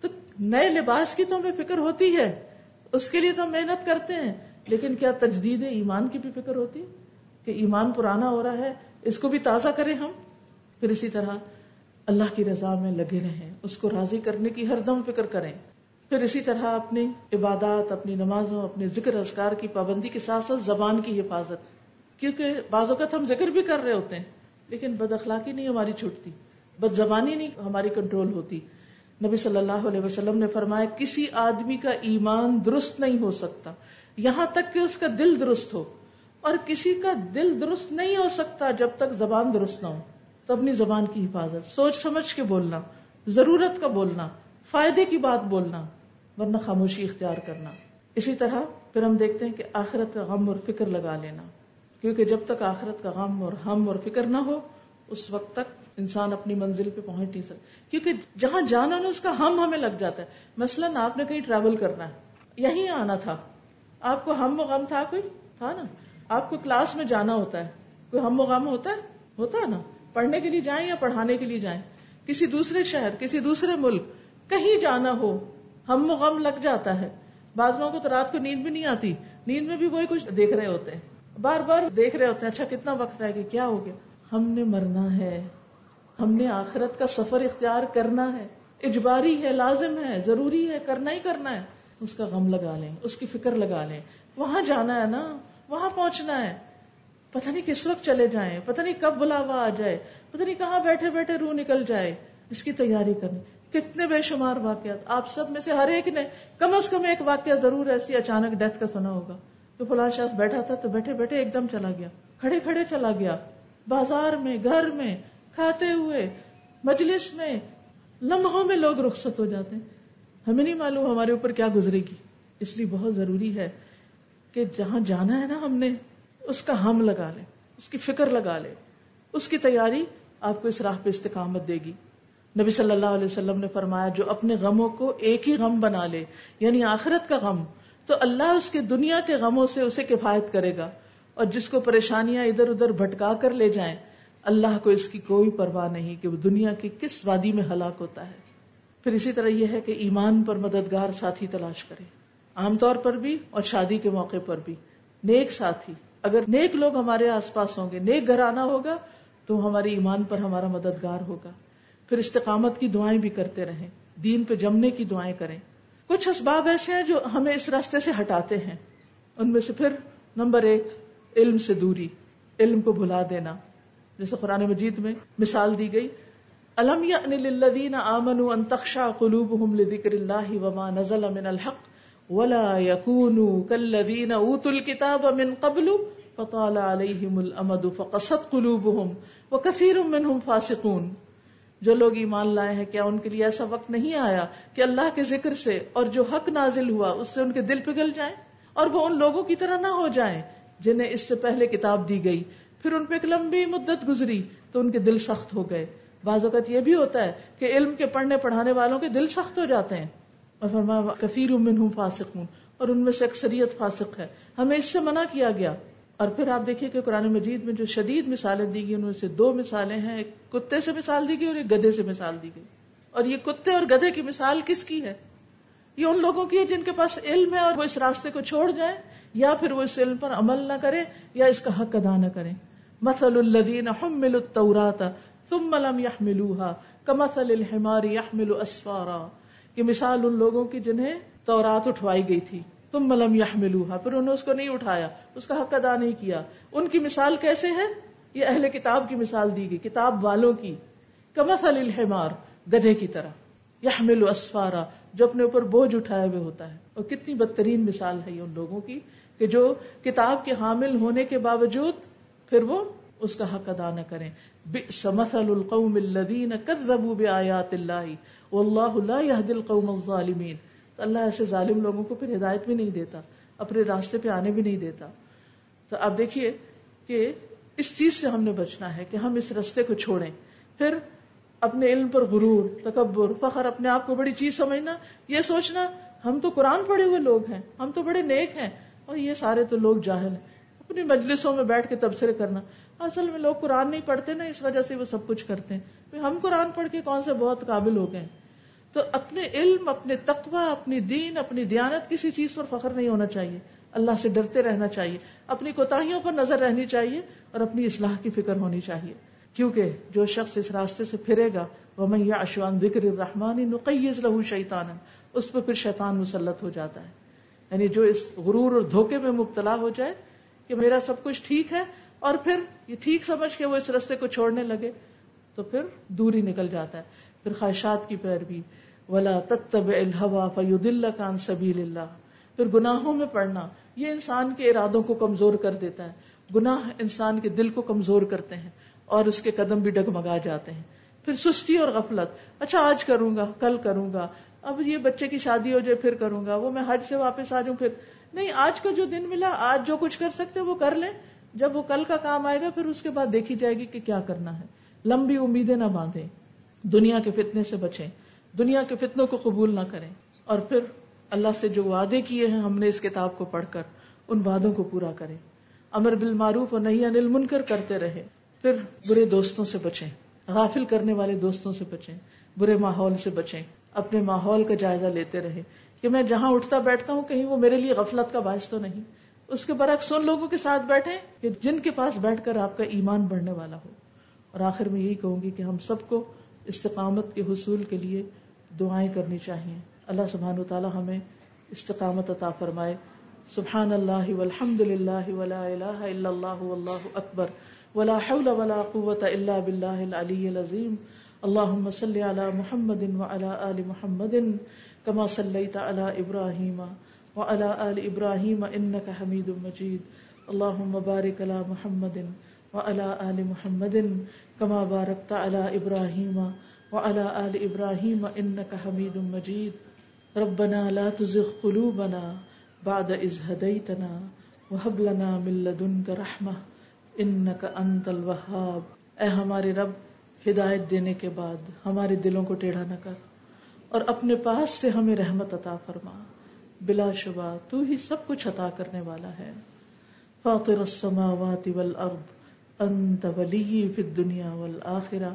تو نئے لباس کی تو ہمیں فکر ہوتی ہے۔ اس کے لیے تو ہم محنت کرتے ہیں، لیکن کیا تجدید ایمان کی بھی فکر ہوتی؟ کہ ایمان پرانا ہو رہا ہے، اس کو بھی تازہ کریں ہم؟ پھر اسی طرح اللہ کی رضا میں لگے رہیں، اس کو راضی کرنے کی ہر دم فکر کریں۔ پھر اسی طرح اپنی عبادات، اپنی نمازوں، اپنے ذکر اذکار کی پابندی کے ساتھ ساتھ زبان کی حفاظت۔ کیونکہ بعض اوقات ہم ذکر بھی کر رہے ہوتے ہیں، لیکن بد اخلاقی نہیں ہماری چھوٹتی، بد زبانی نہیں ہماری کنٹرول ہوتی۔ نبی صلی اللہ علیہ وسلم نے فرمایا، کسی آدمی کا ایمان درست نہیں ہو سکتا، یہاں تک کہ اس کا دل درست ہو، اور کسی کا دل درست نہیں ہو سکتا جب تک زبان درست نہ ہو۔ تو اپنی زبان کی حفاظت، سوچ سمجھ کے بولنا، ضرورت کا بولنا، فائدے کی بات بولنا، ورنہ خاموشی اختیار کرنا۔ اسی طرح پھر ہم دیکھتے ہیں کہ آخرت کا غم اور فکر لگا لینا، کیونکہ جب تک آخرت کا غم اور ہم اور فکر نہ ہو اس وقت تک انسان اپنی منزل پہ پہنچ نہیں سکتا۔ کیونکہ جہاں جانا نا، اس کا ہم ہمیں لگ جاتا ہے۔ مثلاً آپ نے کہیں ٹریول کرنا ہے، یہیں آنا تھا۔ آپ کو ہم و غم تھا کوئی؟ تھا نا۔ آپ کو کلاس میں جانا ہوتا ہے۔ کوئی ہم و غم ہوتا ہے؟ ہوتا ہے نا۔ پڑھنے کے لیے جائیں یا پڑھانے کے لیے جائیں؟ کسی دوسرے شہر، کسی دوسرے ملک، کہیں جانا ہو، ہم و غم لگ جاتا ہے۔ بعض لوگوں کو تو رات کو نیند بھی نہیں آتی۔ نیند میں بھی وہی کچھ دیکھ رہے ہوتے ہیں۔ بار بار دیکھ رہے ہوتے ہیں اچھا کتنا وقت رہ گیا، کیا ہو گیا؟ ہم نے مرنا ہے۔ ہم نے آخرت کا سفر اختیار کرنا ہے۔ اجباری ہے، لازم ہے، ضروری ہے، کرنا ہی کرنا ہے۔ اس کا غم لگا لیں، اس کی فکر لگا لیں۔ وہاں جانا ہے نا، وہاں پہنچنا ہے۔ پتہ نہیں کس وقت چلے جائیں، پتہ نہیں کب بلاوا آ جائے، پتہ نہیں کہاں بیٹھے بیٹھے روح نکل جائے۔ اس کی تیاری کرنی۔ کتنے بے شمار واقعات۔ آپ سب میں سے ہر ایک نے کم از کم ایک واقعہ ضرور ایسی اچانک ڈیتھ کا سنا ہوگا۔ تو فلاں شخص بیٹھا تھا تو بیٹھے بیٹھے ایک دم چلا گیا۔ کھڑے کھڑے چلا گیا۔ بازار میں، گھر میں، کھاتے ہوئے، مجلس میں، لمحوں میں لوگ رخصت ہو جاتے ہیں۔ ہمیں نہیں معلوم ہمارے اوپر کیا گزرے گی۔ اس لیے بہت ضروری ہے کہ جہاں جانا ہے نا ہم نے، اس کا ہم لگا لے اس کی فکر لگا لے اس کی تیاری آپ کو اس راہ پہ استقامت دے گی۔ نبی صلی اللہ علیہ وسلم نے فرمایا، جو اپنے غموں کو ایک ہی غم بنا لے یعنی آخرت کا غم، تو اللہ اس کے دنیا کے غموں سے اسے کفایت کرے گا۔ اور جس کو پریشانیاں ادھر ادھر بھٹکا کر لے جائیں، اللہ کو اس کی کوئی پرواہ نہیں کہ وہ دنیا کی کس وادی میں ہلاک ہوتا ہے۔ پھر اسی طرح یہ ہے کہ ایمان پر مددگار ساتھی تلاش کرے۔ عام طور پر بھی اور شادی کے موقع پر بھی۔ نیک ساتھی۔ اگر نیک لوگ ہمارے آس پاس ہوں گے، نیک گھر آنا ہوگا تو ہمارے ایمان پر ہمارا مددگار ہوگا۔ پھر استقامت کی دعائیں بھی کرتے رہیں۔ دین پہ جمنے کی دعائیں کریں۔ کچھ اسباب ایسے ہیں جو ہمیں اس راستے سے ہٹاتے ہیں۔ ان میں سے پھر نمبر ایک علم سے دوری، علم کو بھلا دینا۔ جیسے قرآن مجید میں مثال دی گئی، الم للذین آمنوا ان تخشع قلوبهم لذکر اللہ وما نزل من الحق ولا يكونوا كالذین اوتوا الكتاب من قبل فطال عليهم الامد فقست قلوبهم وكثير منهم فاسقون۔ جو لوگ ایمان لائے ہیں، کیا ان کے لیے ایسا وقت نہیں آیا کہ اللہ کے ذکر سے اور جو حق نازل ہوا، اس سے ان کے دل پگھل جائیں اور وہ ان لوگوں کی طرح نہ ہو جائیں؟ جنہیں اس سے پہلے کتاب دی گئی، پھر ان پہ ایک لمبی مدت گزری تو ان کے دل سخت ہو گئے۔ بعض اوقات یہ بھی ہوتا ہے کہ علم کے پڑھنے پڑھانے والوں کے دل سخت ہو جاتے ہیں۔ اور فرمایا کثیر ہوں فاسق ہوں اور ان میں سے اکثریت فاسق ہے۔ ہمیں اس سے منع کیا گیا۔ اور پھر آپ دیکھیے کہ قرآن مجید میں جو شدید مثالیں دی گئی، ان میں سے دو مثالیں ہیں۔ ایک کتے سے مثال دی گئی اور ایک گدے سے مثال دی گئی۔ اور یہ کتے اور گدے کی مثال کس کی ہے؟ یہ ان لوگوں کی ہے جن کے پاس علم ہے اور وہ اس راستے کو چھوڑ جائیں یا پھر وہ اس علم پر عمل نہ کرے یا اس کا حق ادا نہ کرے۔ مسل الدین التورات ثم لم يحملوها كمثل الحمار يحمل اسفارا۔ کہ مثال ان لوگوں کی جنہیں تورات اٹھوائی گئی تھی۔ ثم لم يحملوها، پھر انہوں نے اس کو نہیں اٹھایا، اس کا حق ادا نہیں کیا۔ ان کی مثال کیسے ہے؟ یہ اہل کتاب کی مثال دی گئی، کتاب والوں کی۔ کمثل الحمار، گدھے کی طرح۔ يحمل اسفارا، جو اپنے اوپر بوجھ اٹھائے ہوئے ہوتا ہے۔ اور کتنی بدترین مثال ہے یہ ان لوگوں کی۔ کہ جو کتاب کے حامل ہونے کے باوجود پھر وہ اس کا حق ادا نہ کریں۔ مثل القوم الذين كذبوا بآيات الله والله لا يهدي القوم الظالمين تو اللہ ایسے ظالم لوگوں کو پھر ہدایت بھی نہیں دیتا، اپنے راستے پہ آنے بھی نہیں دیتا۔ تو آپ دیکھیے کہ اس چیز سے ہم نے بچنا ہے کہ ہم اس راستے کو چھوڑیں۔ پھر اپنے علم پر غرور، تکبر، فخر اپنے آپ کو بڑی چیز سمجھنا، یہ سوچنا، ہم تو قرآن پڑھے ہوئے لوگ ہیں، ہم تو بڑے نیک ہیں۔ اور یہ سارے تو لوگ جاہل ہیں۔ اپنی مجلسوں میں بیٹھ کے تبصرے کرنا۔ اصل میں لوگ قرآن نہیں پڑھتے نا، اس وجہ سے وہ سب کچھ کرتے ہیں۔ ہم قرآن پڑھ کے کون سے بہت قابل ہو گئے تو اپنے علم، اپنے تقوی، اپنی دین، اپنی دیانت کسی چیز پر فخر نہیں ہونا چاہیے۔ اللہ سے ڈرتے رہنا چاہیے۔ اپنی کوتاہیوں پر نظر رہنی چاہیے اور اپنی اصلاح کی فکر ہونی چاہیے۔ کیونکہ جو شخص اس راستے سے پھرے گا وہ میں اشوان ذکر الرحمانی نقیز لہو شیطان اس پہ پھر شیطان مسلط ہو جاتا ہے۔ یعنی جو اس غرور اور دھوکے میں مبتلا ہو جائے کہ میرا سب کچھ ٹھیک ہے اور پھر یہ ٹھیک سمجھ کے وہ اس رستے کو چھوڑنے لگے، تو پھر دوری نکل جاتا ہے۔ پھر خواہشات کی پیروی۔ ولا تتب الحوا فیدل کان سبیل اللہ پھر گناہوں میں پڑنا۔ یہ انسان کے ارادوں کو کمزور کر دیتا ہے۔ گناہ انسان کے دل کو کمزور کرتے ہیں اور اس کے قدم بھی ڈگمگا جاتے ہیں۔ پھر سستی اور غفلت۔ اچھا آج کروں گا، کل کروں گا۔ اب یہ بچے کی شادی ہو جائے، پھر کروں گا، وہ میں حج سے واپس آ جاؤں، پھر۔ نہیں، آج کا جو دن ملا، آج جو کچھ کر سکتے وہ کر لیں۔ جب وہ کل کا کام آئے گا، پھر اس کے بعد دیکھی جائے گی کہ کیا کرنا ہے۔ لمبی امیدیں نہ باندھیں۔ دنیا کے فتنے سے بچیں۔ دنیا کے فتنوں کو قبول نہ کریں۔ اور پھر اللہ سے جو وعدے کیے ہیں، ہم نے اس کتاب کو پڑھ کر ان وعدوں کو پورا کریں۔ امر بالمعروف اور نہیں انل منکر کرتے رہے پھر برے دوستوں سے بچیں۔ غافل کرنے والے دوستوں سے بچیں۔ برے ماحول سے بچیں۔ اپنے ماحول کا جائزہ لیتے رہے کہ میں جہاں اٹھتا بیٹھتا ہوں کہیں وہ میرے لیے غفلت کا باعث تو نہیں۔ اس کے برعکس ان لوگوں کے ساتھ بیٹھے کہ جن کے پاس بیٹھ کر آپ کا ایمان بڑھنے والا ہو۔ اور آخر میں یہی کہوں گی کہ ہم سب کو استقامت کے حصول کے لیے دعائیں کرنی چاہیے۔ اللہ سبحان و تعالی ہمیں استقامت عطا فرمائے۔ سبحان اللہ والحمد للہ ولا الہ الا اللہ واللہ اکبر۔ ولا حول ولا قوة الا باللہ العلی العظیم۔ اللہم صلی علی محمد وعلى آل محمد کما صلیت علی ابراہیم وعلى آل إبراهيم إنك حميد مجيد اللهم بارك على محمد وعلى آل محمد كما باركت على إبراهيم وعلى آل إبراهيم إنك حميد مجيد ربنا لا تزغ قلوبنا بعد إذ هديتنا وهب لنا من لدنك رحمة إنك أنت الوهاب اے ہمارے رب ہدایت دینے کے بعد ہمارے دلوں کو ٹیڑھا نہ کر اور اپنے پاس سے ہمیں رحمت عطا فرما۔ بلا شبہ تو ہی سب کچھ عطا کرنے والا ہے۔ فاطر السماوات والارض، انت ولی فی الدنیا والآخرہ،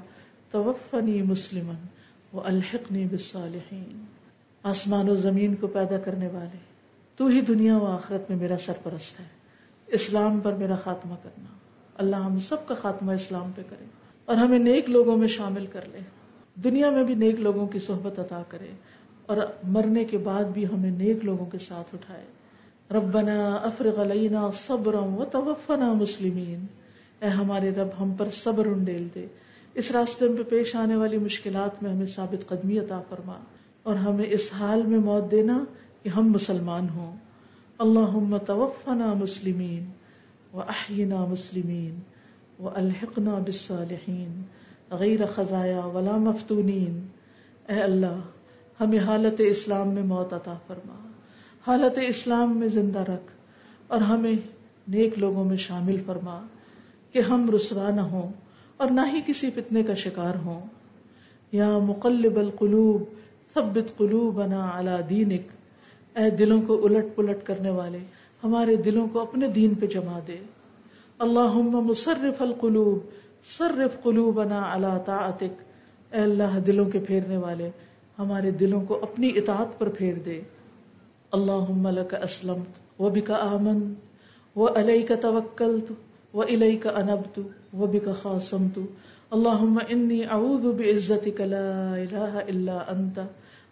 توفنی مسلما والحقنی بالصالحین۔ آسمان و زمین کو پیدا کرنے والے، تو ہی دنیا و آخرت میں میرا سرپرست ہے۔ اسلام پر میرا خاتمہ کرنا۔ اللہ ہم سب کا خاتمہ اسلام پہ کرے۔ اور ہمیں نیک لوگوں میں شامل کر لے۔ دنیا میں بھی نیک لوگوں کی صحبت عطا کرے اور مرنے کے بعد بھی ہمیں نیک لوگوں کے ساتھ اٹھائے۔ ربنا افرغ علینا صبرا و توفنا مسلمین۔ اے ہمارے رب، ہم پر صبر انڈیل دے۔ اس راستے میں پیش آنے والی مشکلات میں ہمیں ثابت قدمی عطا فرما اور ہمیں اس حال میں موت دینا کہ ہم مسلمان ہوں۔ اللہ توفنا مسلمین و احینا مسلمین۔ و الحقنا بالصالحین غیر خزایا ولا مفتونین اے اللہ، ہمیں حالت اسلام میں موت عطا فرما۔ حالت اسلام میں زندہ رکھ اور ہمیں نیک لوگوں میں شامل فرما کہ ہم رسوا نہ ہوں اور نہ ہی کسی فتنے کا شکار ہوں۔ یا مقلب القلوب، ثبت قلوبنا علی دینک۔ اے دلوں کو الٹ پلٹ کرنے والے، ہمارے دلوں کو اپنے دین پہ جما دے۔ اللہ مصرف القلوب، صرف قلوبنا علی طاعتک۔ اے اللہ، دلوں کے پھیرنے والے، ہمارے دلوں کو اپنی اطاعت پر پھیر دے۔ اللہم لک اسلمت و بک آمنت و علیک توکلت و الیک انبت و بک خاصمت۔ اللہم انی اعوذ بعزتک، لا الہ الا انت،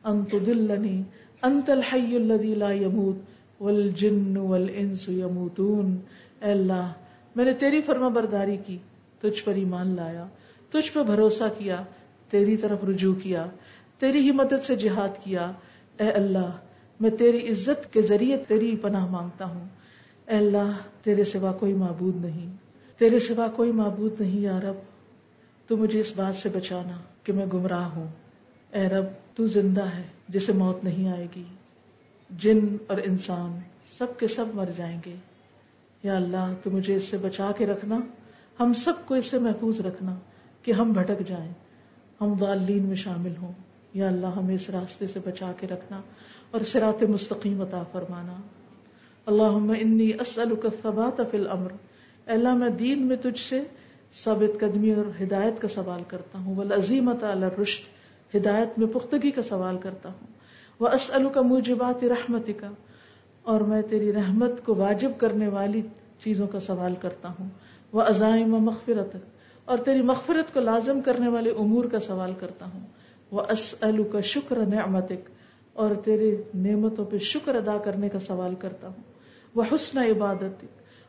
ان تدلنی انت الحی الذی لا یموت، والجن والانس یموتون۔ اے اللہ میں نے تیری فرما برداری کی، تجھ پر ایمان لایا، تجھ پہ بھروسہ کیا، تیری طرف رجوع کیا، تیری ہی مدد سے جہاد کیا۔ اے اللہ، میں تیری عزت کے ذریعے تیری پناہ مانگتا ہوں۔ اے اللہ، تیرے سوا کوئی معبود نہیں۔ تیرے سوا کوئی معبود نہیں یا رب۔ تو مجھے اس بات سے بچانا کہ میں گمراہ ہوں۔ اے رب، تو زندہ ہے جسے موت نہیں آئے گی۔ جن اور انسان سب کے سب مر جائیں گے۔ یا اللہ، تو مجھے اس سے بچا کے رکھنا، ہم سب کو اس سے محفوظ رکھنا کہ ہم بھٹک جائیں، ہم ضالین میں شامل ہوں۔ یا اللہ، ہمیں اس راستے سے بچا کے رکھنا اور سرات مستقیم عطا فرمانا۔ اللہ انی اسألک الثبات فی الامر۔ اللہ، میں دین میں تجھ سے ثابت قدمی اور ہدایت کا سوال کرتا ہوں۔ والعظیمت علی الرشد، ہدایت میں پختگی کا سوال کرتا ہوں۔ وہ اسألک موجبات رحمت کا اور میں تیری رحمت کو واجب کرنے والی چیزوں کا سوال کرتا ہوں۔ وہ عزائم و مغفرت اور تیری مغفرت کو لازم کرنے والے امور کا سوال کرتا ہوں۔ وہ اسلو کا شکر نعمتک۔ اور تیرے نعمتوں پہ شکر ادا کرنے کا سوال کرتا ہوں۔ وہ حسن عبادت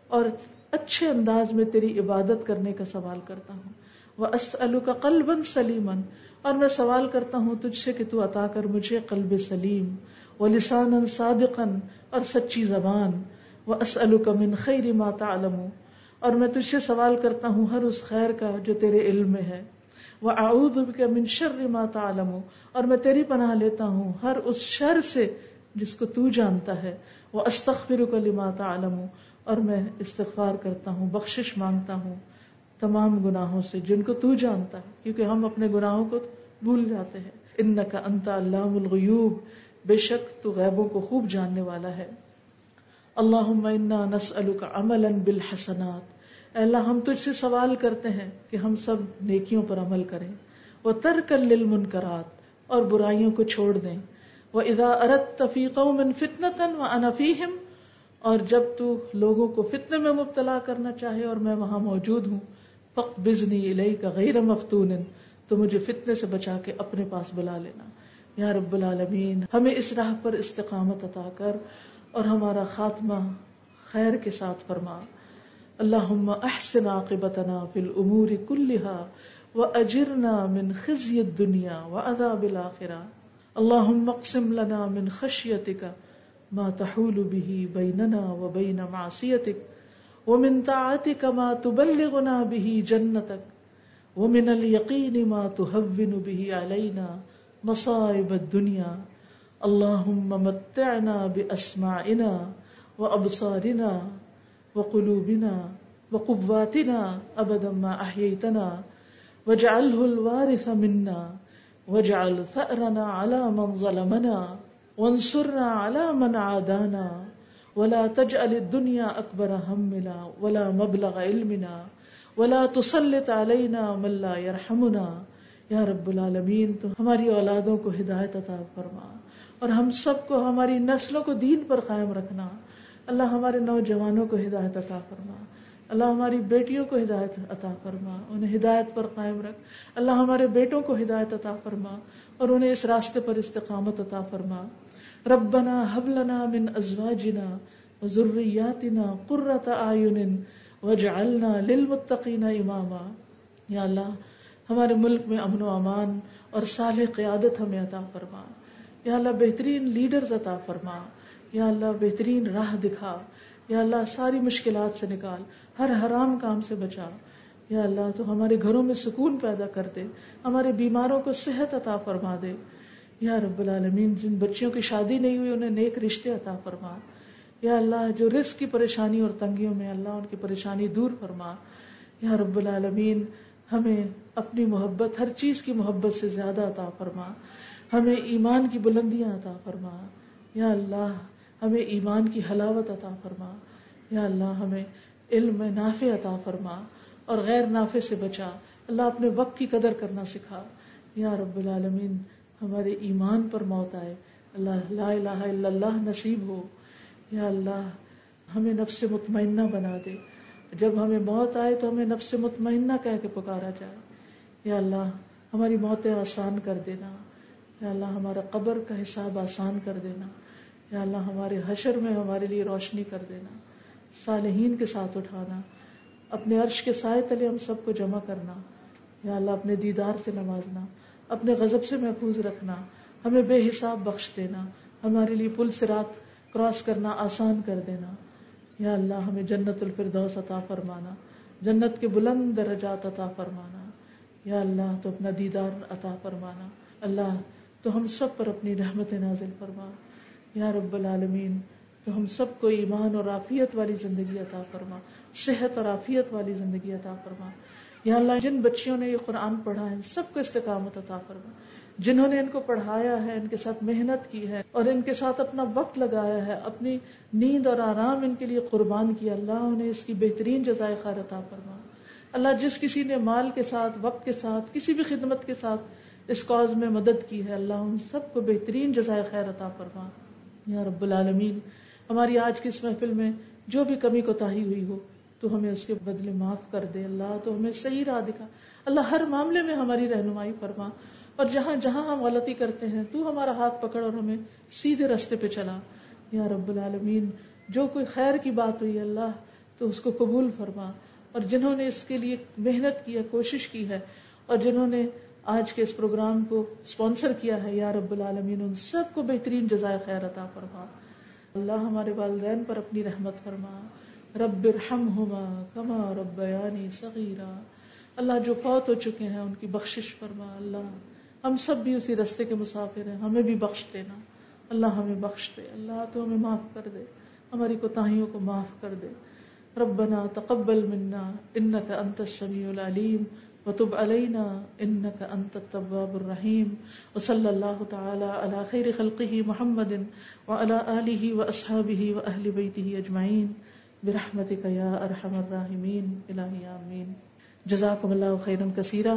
اور اچھے انداز میں تیری عبادت کرنے کا سوال کرتا ہوں۔ وہ اسلو کا قلب سلیمن اور میں سوال کرتا ہوں تجھ سے کہ تو عطا کر مجھے قلب سلیم۔ وہ لسان صادقن اور سچی زبان وہ اسلو کا من خیر ما تعلم اور میں تجھ سے سوال کرتا ہوں ہر اس خیر کا جو تیرے علم میں ہے۔ وہ اعوذ من شر ما تعلم اور میں تیری پناہ لیتا ہوں ہر اس شر سے جس کو تو جانتا ہے۔ وہ استغفرک لما تعلم اور میں استغفار کرتا ہوں، بخشش مانگتا ہوں تمام گناہوں سے جن کو تو جانتا ہے۔ کیونکہ ہم اپنے گناہوں کو بھول جاتے ہیں۔ انک انت علام الغیوب بے شک تو غیبوں کو خوب جاننے والا ہے۔ اللہم انا نسألک عملا بالحسنات۔ اے اللہ، ہم تجھ سے سوال کرتے ہیں کہ ہم سب نیکیوں پر عمل کریں۔ وہ للمنکرات، اور برائیوں کو چھوڑ دیں۔ وہ اذا اردت فی قوم فتنة وانا فیہم اور جب تو لوگوں کو فتنے میں مبتلا کرنا چاہے اور میں وہاں موجود ہوں فق بزنی الیک غیر مفتون، تو مجھے فتنے سے بچا کے اپنے پاس بلا لینا۔ یا رب العالمین، ہمیں اس راہ پر استقامت عطا کر اور ہمارا خاتمہ خیر کے ساتھ فرما۔ اللہم احسن عاقبتنا فی الامور کلہا و اجرنا من خزی الدنیا و عذاب الاخرہ۔ اللہم اقسم لنا من خشیتک ما تحول به بیننا و بین معصیتک ومن طاعتك ما تبلغنا به جنتك ومن اليقين ما تهون به علينا مصائب الدنيا. اللهم متعنا بأسماعنا وأبصارنا وقلوبنا وقواتنا أبدا ما أحييتنا. واجعله الوارث منا. واجعل ثأرنا على من ظلمنا. وانصرنا على من عادانا. ولا تجعل الدنيا أكبر همنا ولا مبلغ علمنا. ولا تسلط علينا من لا يرحمنا. یا رب العالمین، تو ہماری اولادوں کو ہدایت عطا فرما۔ اور ہم سب کو، ہماری نسلوں کو دین پر قائم رکھنا۔ اللہ ہمارے نوجوانوں کو ہدایت عطا فرما۔ اللہ ہماری بیٹیوں کو ہدایت عطا فرما۔ انہیں ہدایت پر قائم رکھ۔ اللہ ہمارے بیٹوں کو ہدایت عطا فرما۔ اور انہیں اس راستے پر استقامت عطا فرما۔ ربنا حب لنا من ازواجنا ذریاتنا قرۃ اعین وجعلنا للمتقین اماما۔ یا اللہ ہمارے ملک میں امن و امان اور صالح قیادت ہمیں عطا فرما۔ یا اللہ بہترین لیڈرز عطا فرما۔ یا اللہ بہترین راہ دکھا۔ یا اللہ ساری مشکلات سے نکال۔ ہر حرام کام سے بچا۔ یا اللہ تو ہمارے گھروں میں سکون پیدا کر دے۔ ہمارے بیماروں کو صحت عطا فرما دے۔ یا رب العالمین، جن بچیوں کی شادی نہیں ہوئی، انہیں نیک رشتے عطا فرما۔ یا اللہ جو رزق کی پریشانی اور تنگیوں میں، اللہ ان کی پریشانی دور فرما۔ یا رب العالمین ہمیں اپنی محبت، ہر چیز کی محبت سے زیادہ عطا فرما۔ ہمیں ایمان کی بلندیاں عطا فرما۔ یا اللہ، ہمیں ایمان کی حلاوت عطا فرما۔ یا اللہ، ہمیں علم نافع عطا فرما اور غیر نافع سے بچا۔ اللہ اپنے وقت کی قدر کرنا سکھا۔ یا رب العالمین، ہمارے ایمان پر موت آئے۔ اللہ، لا الہ الا اللہ نصیب ہو۔ یا اللہ، ہمیں نفس مطمئنہ بنا دے۔ جب ہمیں موت آئے تو ہمیں نفس مطمئنہ کہہ کے پکارا جائے۔ یا اللہ، ہماری موتیں آسان کر دینا۔ یا اللہ، ہمارا قبر کا حساب آسان کر دینا۔ یا اللہ، ہمارے حشر میں ہمارے لیے روشنی کر دینا۔ صالحین کے ساتھ اٹھانا۔ اپنے عرش کے سائے تلے ہم سب کو جمع کرنا۔ یا اللہ، اپنے دیدار سے نوازنا۔ اپنے غضب سے محفوظ رکھنا۔ ہمیں بے حساب بخش دینا۔ ہمارے لیے پل سے رات کراس کرنا آسان کر دینا۔ یا اللہ ہمیں جنت الفردوس عطا فرمانا، جنت کے بلند درجات عطا فرمانا۔ یا اللہ تو اپنا دیدار عطا فرمانا۔ اللہ تو ہم سب پر اپنی رحمت نازل فرما۔ یا رب العالمین تو ہم سب کو ایمان اور عافیت والی زندگی عطا فرما۔ صحت اور عافیت والی زندگی عطا فرما۔ یا اللہ جن بچیوں نے یہ قرآن پڑھا ہے، سب کو استقامت عطا فرما۔ جنہوں نے ان کو پڑھایا ہے، ان کے ساتھ محنت کی ہے اور ان کے ساتھ اپنا وقت لگایا ہے، اپنی نیند اور آرام ان کے لیے قربان کیا اللہ انہیں اس کی بہترین جزائے خیر عطا فرما اللہ جس کسی نے مال کے ساتھ، وقت کے ساتھ، کسی بھی خدمت کے ساتھ اس کاز میں مدد کی ہے، اللہ ان سب کو بہترین جزائے خیر عطا فرما یا رب العالمین، ہماری آج کی اس محفل میں جو بھی کمی کو تاہی ہوئی ہو، تو ہمیں اس کے بدلے معاف کر دے۔ اللہ تو ہمیں صحیح راہ دکھا۔ اللہ ہر معاملے میں ہماری رہنمائی فرما۔ اور جہاں جہاں ہم غلطی کرتے ہیں، تو ہمارا ہاتھ پکڑ اور ہمیں سیدھے رستے پہ چلا۔ یا رب العالمین، جو کوئی خیر کی بات ہوئی اللہ، تو اس کو قبول فرما۔ اور جنہوں نے اس کے لیے محنت کی ہے کوشش کی ہے، اور جنہوں نے آج کے اس پروگرام کو اسپانسر کیا ہے، یا رب العالمین، ان سب کو بہترین جزائے خیر عطا فرما۔ اللہ ہمارے والدین پر اپنی رحمت فرما۔ رب ارحمہما کما ربیانی صغیرہ اللہ جو فوت ہو چکے ہیں، ان کی بخشش فرما۔ اللہ ہم سب بھی اسی رستے کے مسافر ہیں، ہمیں بھی بخش دینا۔ اللہ ہمیں بخش دے، اللہ تو ہمیں معاف کر دے۔ ہماری کوتاہیوں کو معاف کر دے۔ ربنا تقبل منا انك انت السميع العليم وتب علينا انك انت التواب الرحيم وصلى الله تعالى على خير خلقه محمد وعلى اله واصحابه واهل بيته اجمعين برحمتك يا ارحم الراحمين الهي امين جزاكم الله خيرا كثيرا